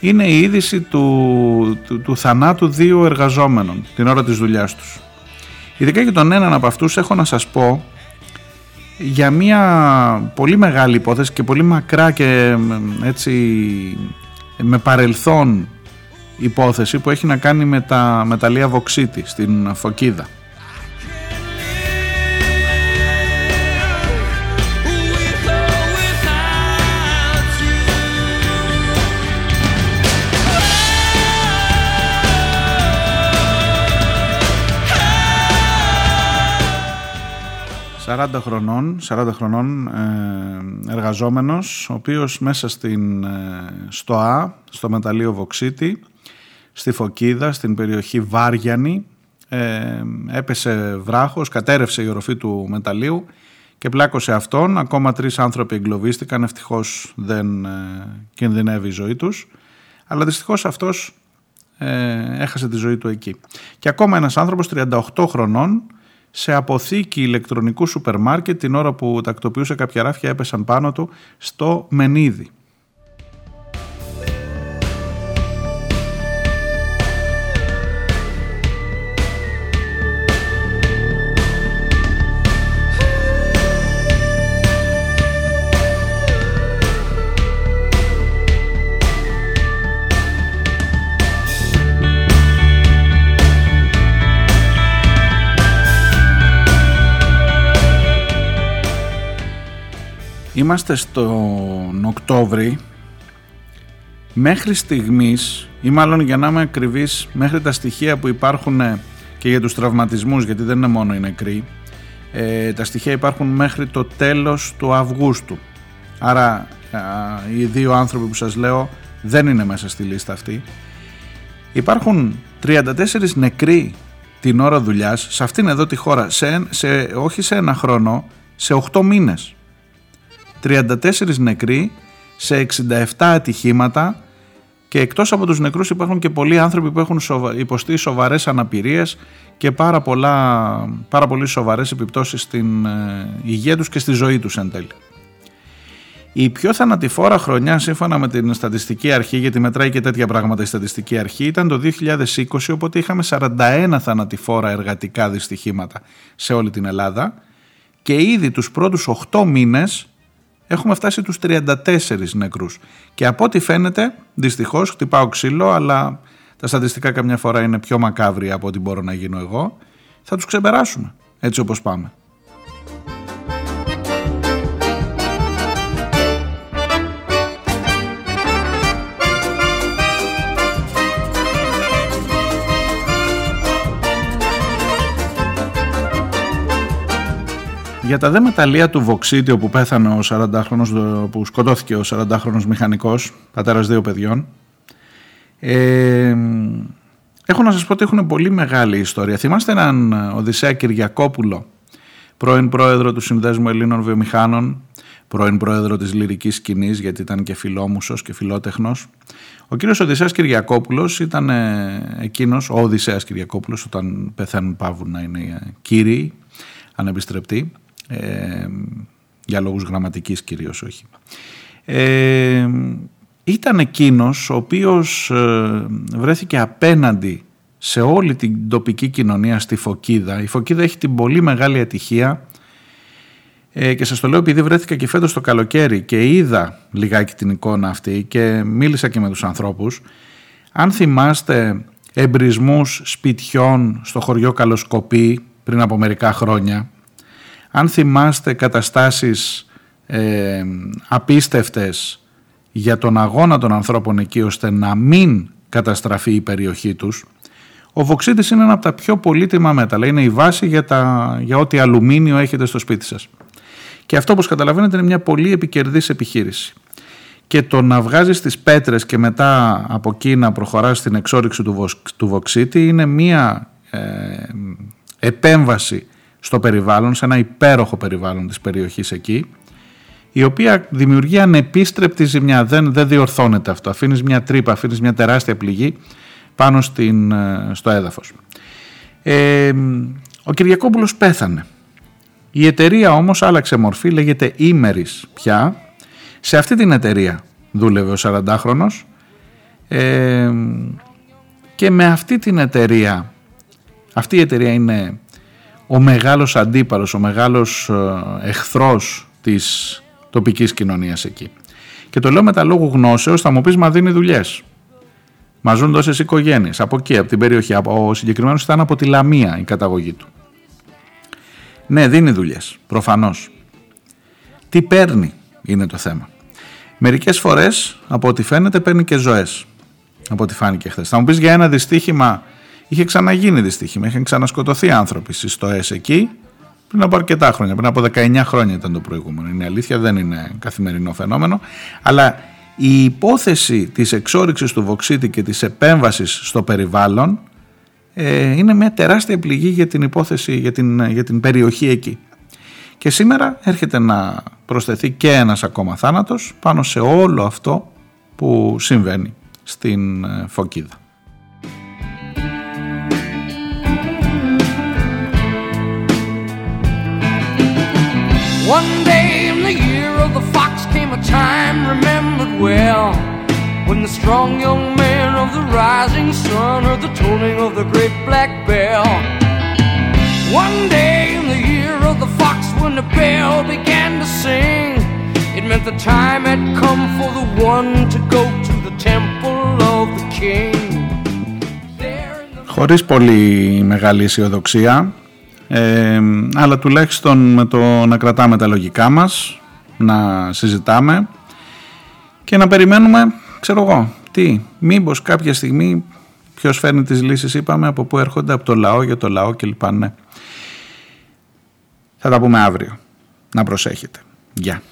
είναι η είδηση του, του, του θανάτου δύο εργαζόμενων την ώρα της δουλειάς τους. Ειδικά για τον έναν από αυτούς έχω να σας πω για μια πολύ μεγάλη υπόθεση και πολύ μακρά και έτσι με παρελθόν υπόθεση που έχει να κάνει με τα μεταλλεία Βοξίτη στην Φωκίδα. 40 χρονών, 40 χρονών ε, εργαζόμενος, ο οποίος μέσα στην, ε, στο Α, στο μεταλλείο Βοξίτη, στη Φωκίδα, στην περιοχή Βάριανη, ε, έπεσε βράχος, κατέρευσε η οροφή του μεταλλείου και πλάκωσε αυτόν. Ακόμα τρεις άνθρωποι εγκλωβίστηκαν, ευτυχώς δεν ε, κινδυνεύει η ζωή τους. Αλλά δυστυχώς αυτός ε, έχασε τη ζωή του εκεί. Και ακόμα ένας άνθρωπος 38 χρονών, σε αποθήκη ηλεκτρονικού σούπερ μάρκετ την ώρα που τακτοποιούσε κάποια ράφια έπεσαν πάνω του στο Μενίδη. Είμαστε στον Οκτώβρη. Μέχρι στιγμής ή μάλλον για να είμαι ακριβής μέχρι τα στοιχεία που υπάρχουν ε, και για τους τραυματισμούς γιατί δεν είναι μόνο οι νεκροί ε, τα στοιχεία υπάρχουν μέχρι το τέλος του Αυγούστου. Άρα οι δύο άνθρωποι που σας λέω δεν είναι μέσα στη λίστα αυτή. Υπάρχουν 34 νεκροί την ώρα δουλειάς σε αυτήν εδώ τη χώρα σε, σε, όχι σε ένα χρόνο σε 8 μήνες 34 νεκροί σε 67 ατυχήματα και εκτός από τους νεκρούς υπάρχουν και πολλοί άνθρωποι που έχουν υποστεί σοβαρές αναπηρίες και πάρα, πολλά, πάρα πολύ σοβαρές επιπτώσεις στην ε, υγεία τους και στη ζωή τους εν τέλει. Η πιο θανατηφόρα χρονιά σύμφωνα με την στατιστική αρχή, γιατί μετράει και τέτοια πράγματα η στατιστική αρχή, ήταν το 2020, οπότε είχαμε 41 θανατηφόρα εργατικά δυστυχήματα σε όλη την Ελλάδα και ήδη τους πρώτους 8 μήνες έχουμε φτάσει τους 34 νεκρούς. Και από ό,τι φαίνεται, δυστυχώς, χτυπάω ξύλο, αλλά τα στατιστικά καμιά φορά είναι πιο μακάβρια από ό,τι μπορώ να γίνω εγώ, θα τους ξεπεράσουμε, έτσι όπως πάμε. Για τα δε μεταλλεία του Βοξίτιο που πέθανε ο 40χρονος, που σκοτώθηκε ο 40χρονος μηχανικός, πατέρας δύο παιδιών, ε, έχω να σας πω ότι έχουν πολύ μεγάλη ιστορία. Θυμάστε έναν Οδυσσέα Κυριακόπουλο, πρώην πρόεδρο του Συνδέσμου Ελλήνων Βιομηχάνων, πρώην πρόεδρο της λυρικής σκηνής γιατί ήταν και φιλόμουσος και φιλότεχνος. Ο κύριος Οδυσσέας Κυριακόπουλος ήταν ε, εκείνος, ο Οδυσσέας Κυριακόπουλος όταν πεθαίνουν πάβουν να είναι κύριοι, ανεπιστρεπτοί, ε, για λόγους γραμματικής κυρίως όχι. Ε, ήταν εκείνος ο οποίος ε, βρέθηκε απέναντι σε όλη την τοπική κοινωνία στη Φωκίδα. Η Φωκίδα έχει την πολύ μεγάλη ατυχία ε, και σας το λέω επειδή βρέθηκα και φέτος το καλοκαίρι και είδα λιγάκι την εικόνα αυτή και μίλησα και με τους ανθρώπους. Αν θυμάστε εμπρισμούς σπιτιών στο χωριό Καλοσκοπή πριν από μερικά χρόνια, αν θυμάστε καταστάσεις ε, απίστευτες για τον αγώνα των ανθρώπων εκεί ώστε να μην καταστραφεί η περιοχή τους, ο Βοξίτης είναι ένα από τα πιο πολύτιμα μέταλλα. Είναι η βάση για, τα, για ό,τι αλουμίνιο έχετε στο σπίτι σας. Και αυτό όπως καταλαβαίνετε είναι μια πολύ επικερδής επιχείρηση. Και το να βγάζεις τις πέτρες και μετά από εκεί να προχωράς στην εξόριξη του, του Βοξίτη είναι μια ε, επέμβαση στο περιβάλλον, σε ένα υπέροχο περιβάλλον της περιοχής εκεί, η οποία δημιουργεί ανεπίστρεπτη ζημιά. Δεν, δεν διορθώνεται αυτό. Αφήνεις μια τρύπα, αφήνεις μια τεράστια πληγή πάνω στην, ε, στο έδαφος. Ε, ο Κυριακόπουλος πέθανε. Η εταιρεία όμως άλλαξε μορφή, λέγεται Ήμερης πια. Σε αυτή την εταιρεία δούλευε ο 40χρονος ε, και με αυτή την εταιρεία, αυτή η εταιρεία είναι ο μεγάλος αντίπαλος, ο μεγάλος ε, εχθρός της τοπικής κοινωνίας εκεί. Και το λέω με τα λόγου γνώσεως, θα μου πεις μα δίνει δουλειές. Μα ζουν τόσες οικογένειες από εκεί, από την περιοχή. Ο συγκεκριμένος ήταν από τη Λαμία η καταγωγή του. Ναι, δίνει δουλειές, προφανώς. Τι παίρνει είναι το θέμα. Μερικές φορές, από ό,τι φαίνεται, παίρνει και ζωές. Από ό,τι φάνηκε χθες. Θα μου πεις για ένα δυστύχημα, είχε ξαναγίνει δυστύχημα, είχαν ξανασκοτωθεί άνθρωποι στις στοές εκεί πριν από αρκετά χρόνια. Πριν από 19 χρόνια ήταν το προηγούμενο. Είναι αλήθεια, δεν είναι καθημερινό φαινόμενο. Αλλά η υπόθεση της εξόριξης του Βοξίτη και της επέμβασης στο περιβάλλον ε, είναι μια τεράστια πληγή για την υπόθεση, για την, για την περιοχή εκεί. Και σήμερα έρχεται να προσθεθεί και ένας ακόμα θάνατος πάνω σε όλο αυτό που συμβαίνει στην ε, Φωκίδα. One day in the year of the fox came a time remembered well When the strong young man of the rising sun heard the tolling of the great black bell. One day in the year of the fox, when the bell began to sing, it meant the time had come for the one to go to the temple of the king. Χωρίς πολύ μεγάλη αισιοδοξία, ε, αλλά τουλάχιστον με το να κρατάμε τα λογικά μας, να συζητάμε και να περιμένουμε ξέρω εγώ, τι, μήπως κάποια στιγμή ποιος φέρνει τις λύσεις είπαμε, από πού έρχονται, από το λαό, για το λαό κλπ. Ναι. Θα τα πούμε αύριο. Να προσέχετε. Γεια.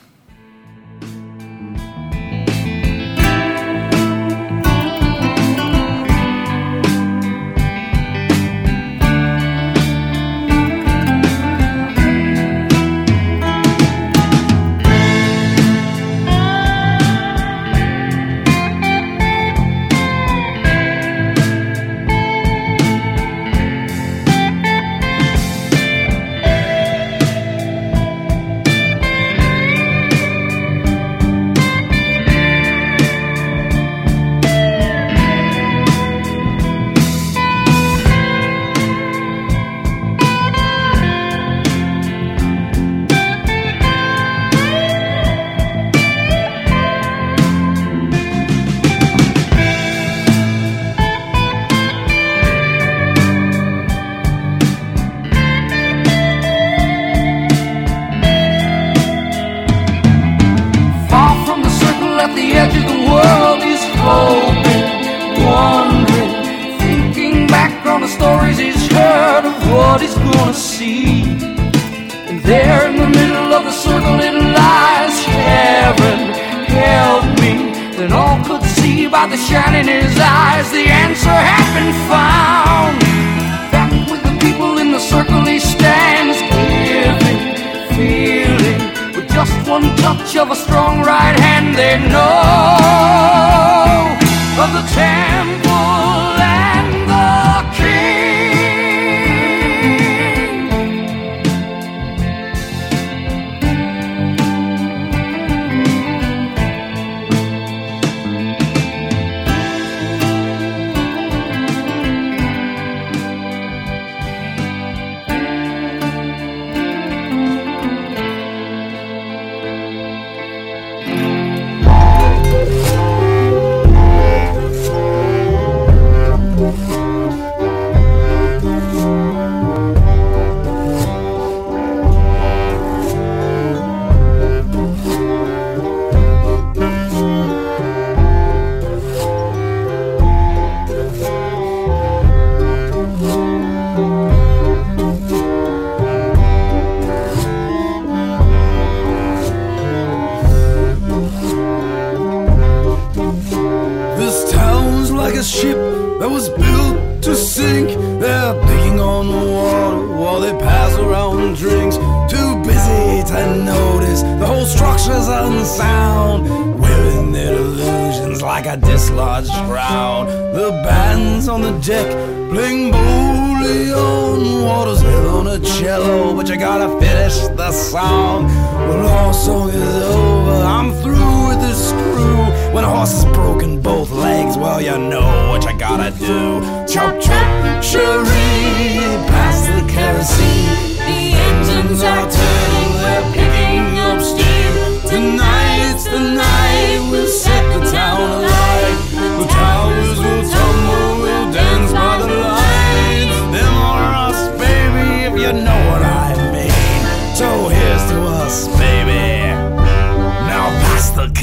hello, but you gotta finish the song. When our song is over, I'm through with the screw. When a horse is broken both legs, well, you know what you gotta do. Chop, chop, cherie, pass the kerosene. The engines are turning, we're picking up steam. Tonight's the night, we'll set the town alight.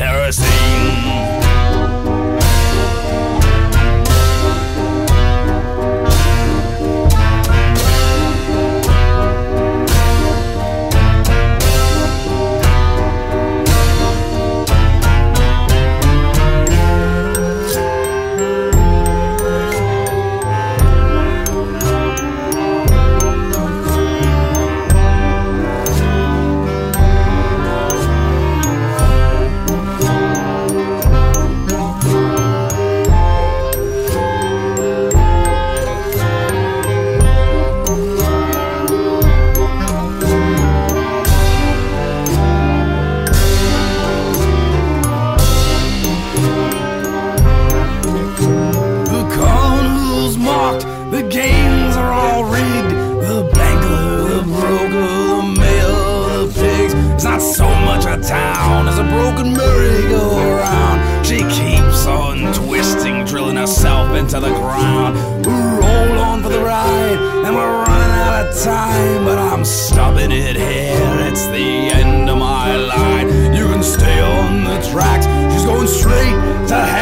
kerosene. time, but I'm stopping it here. It's the end of my line. You can stay on the tracks. She's going straight to hell.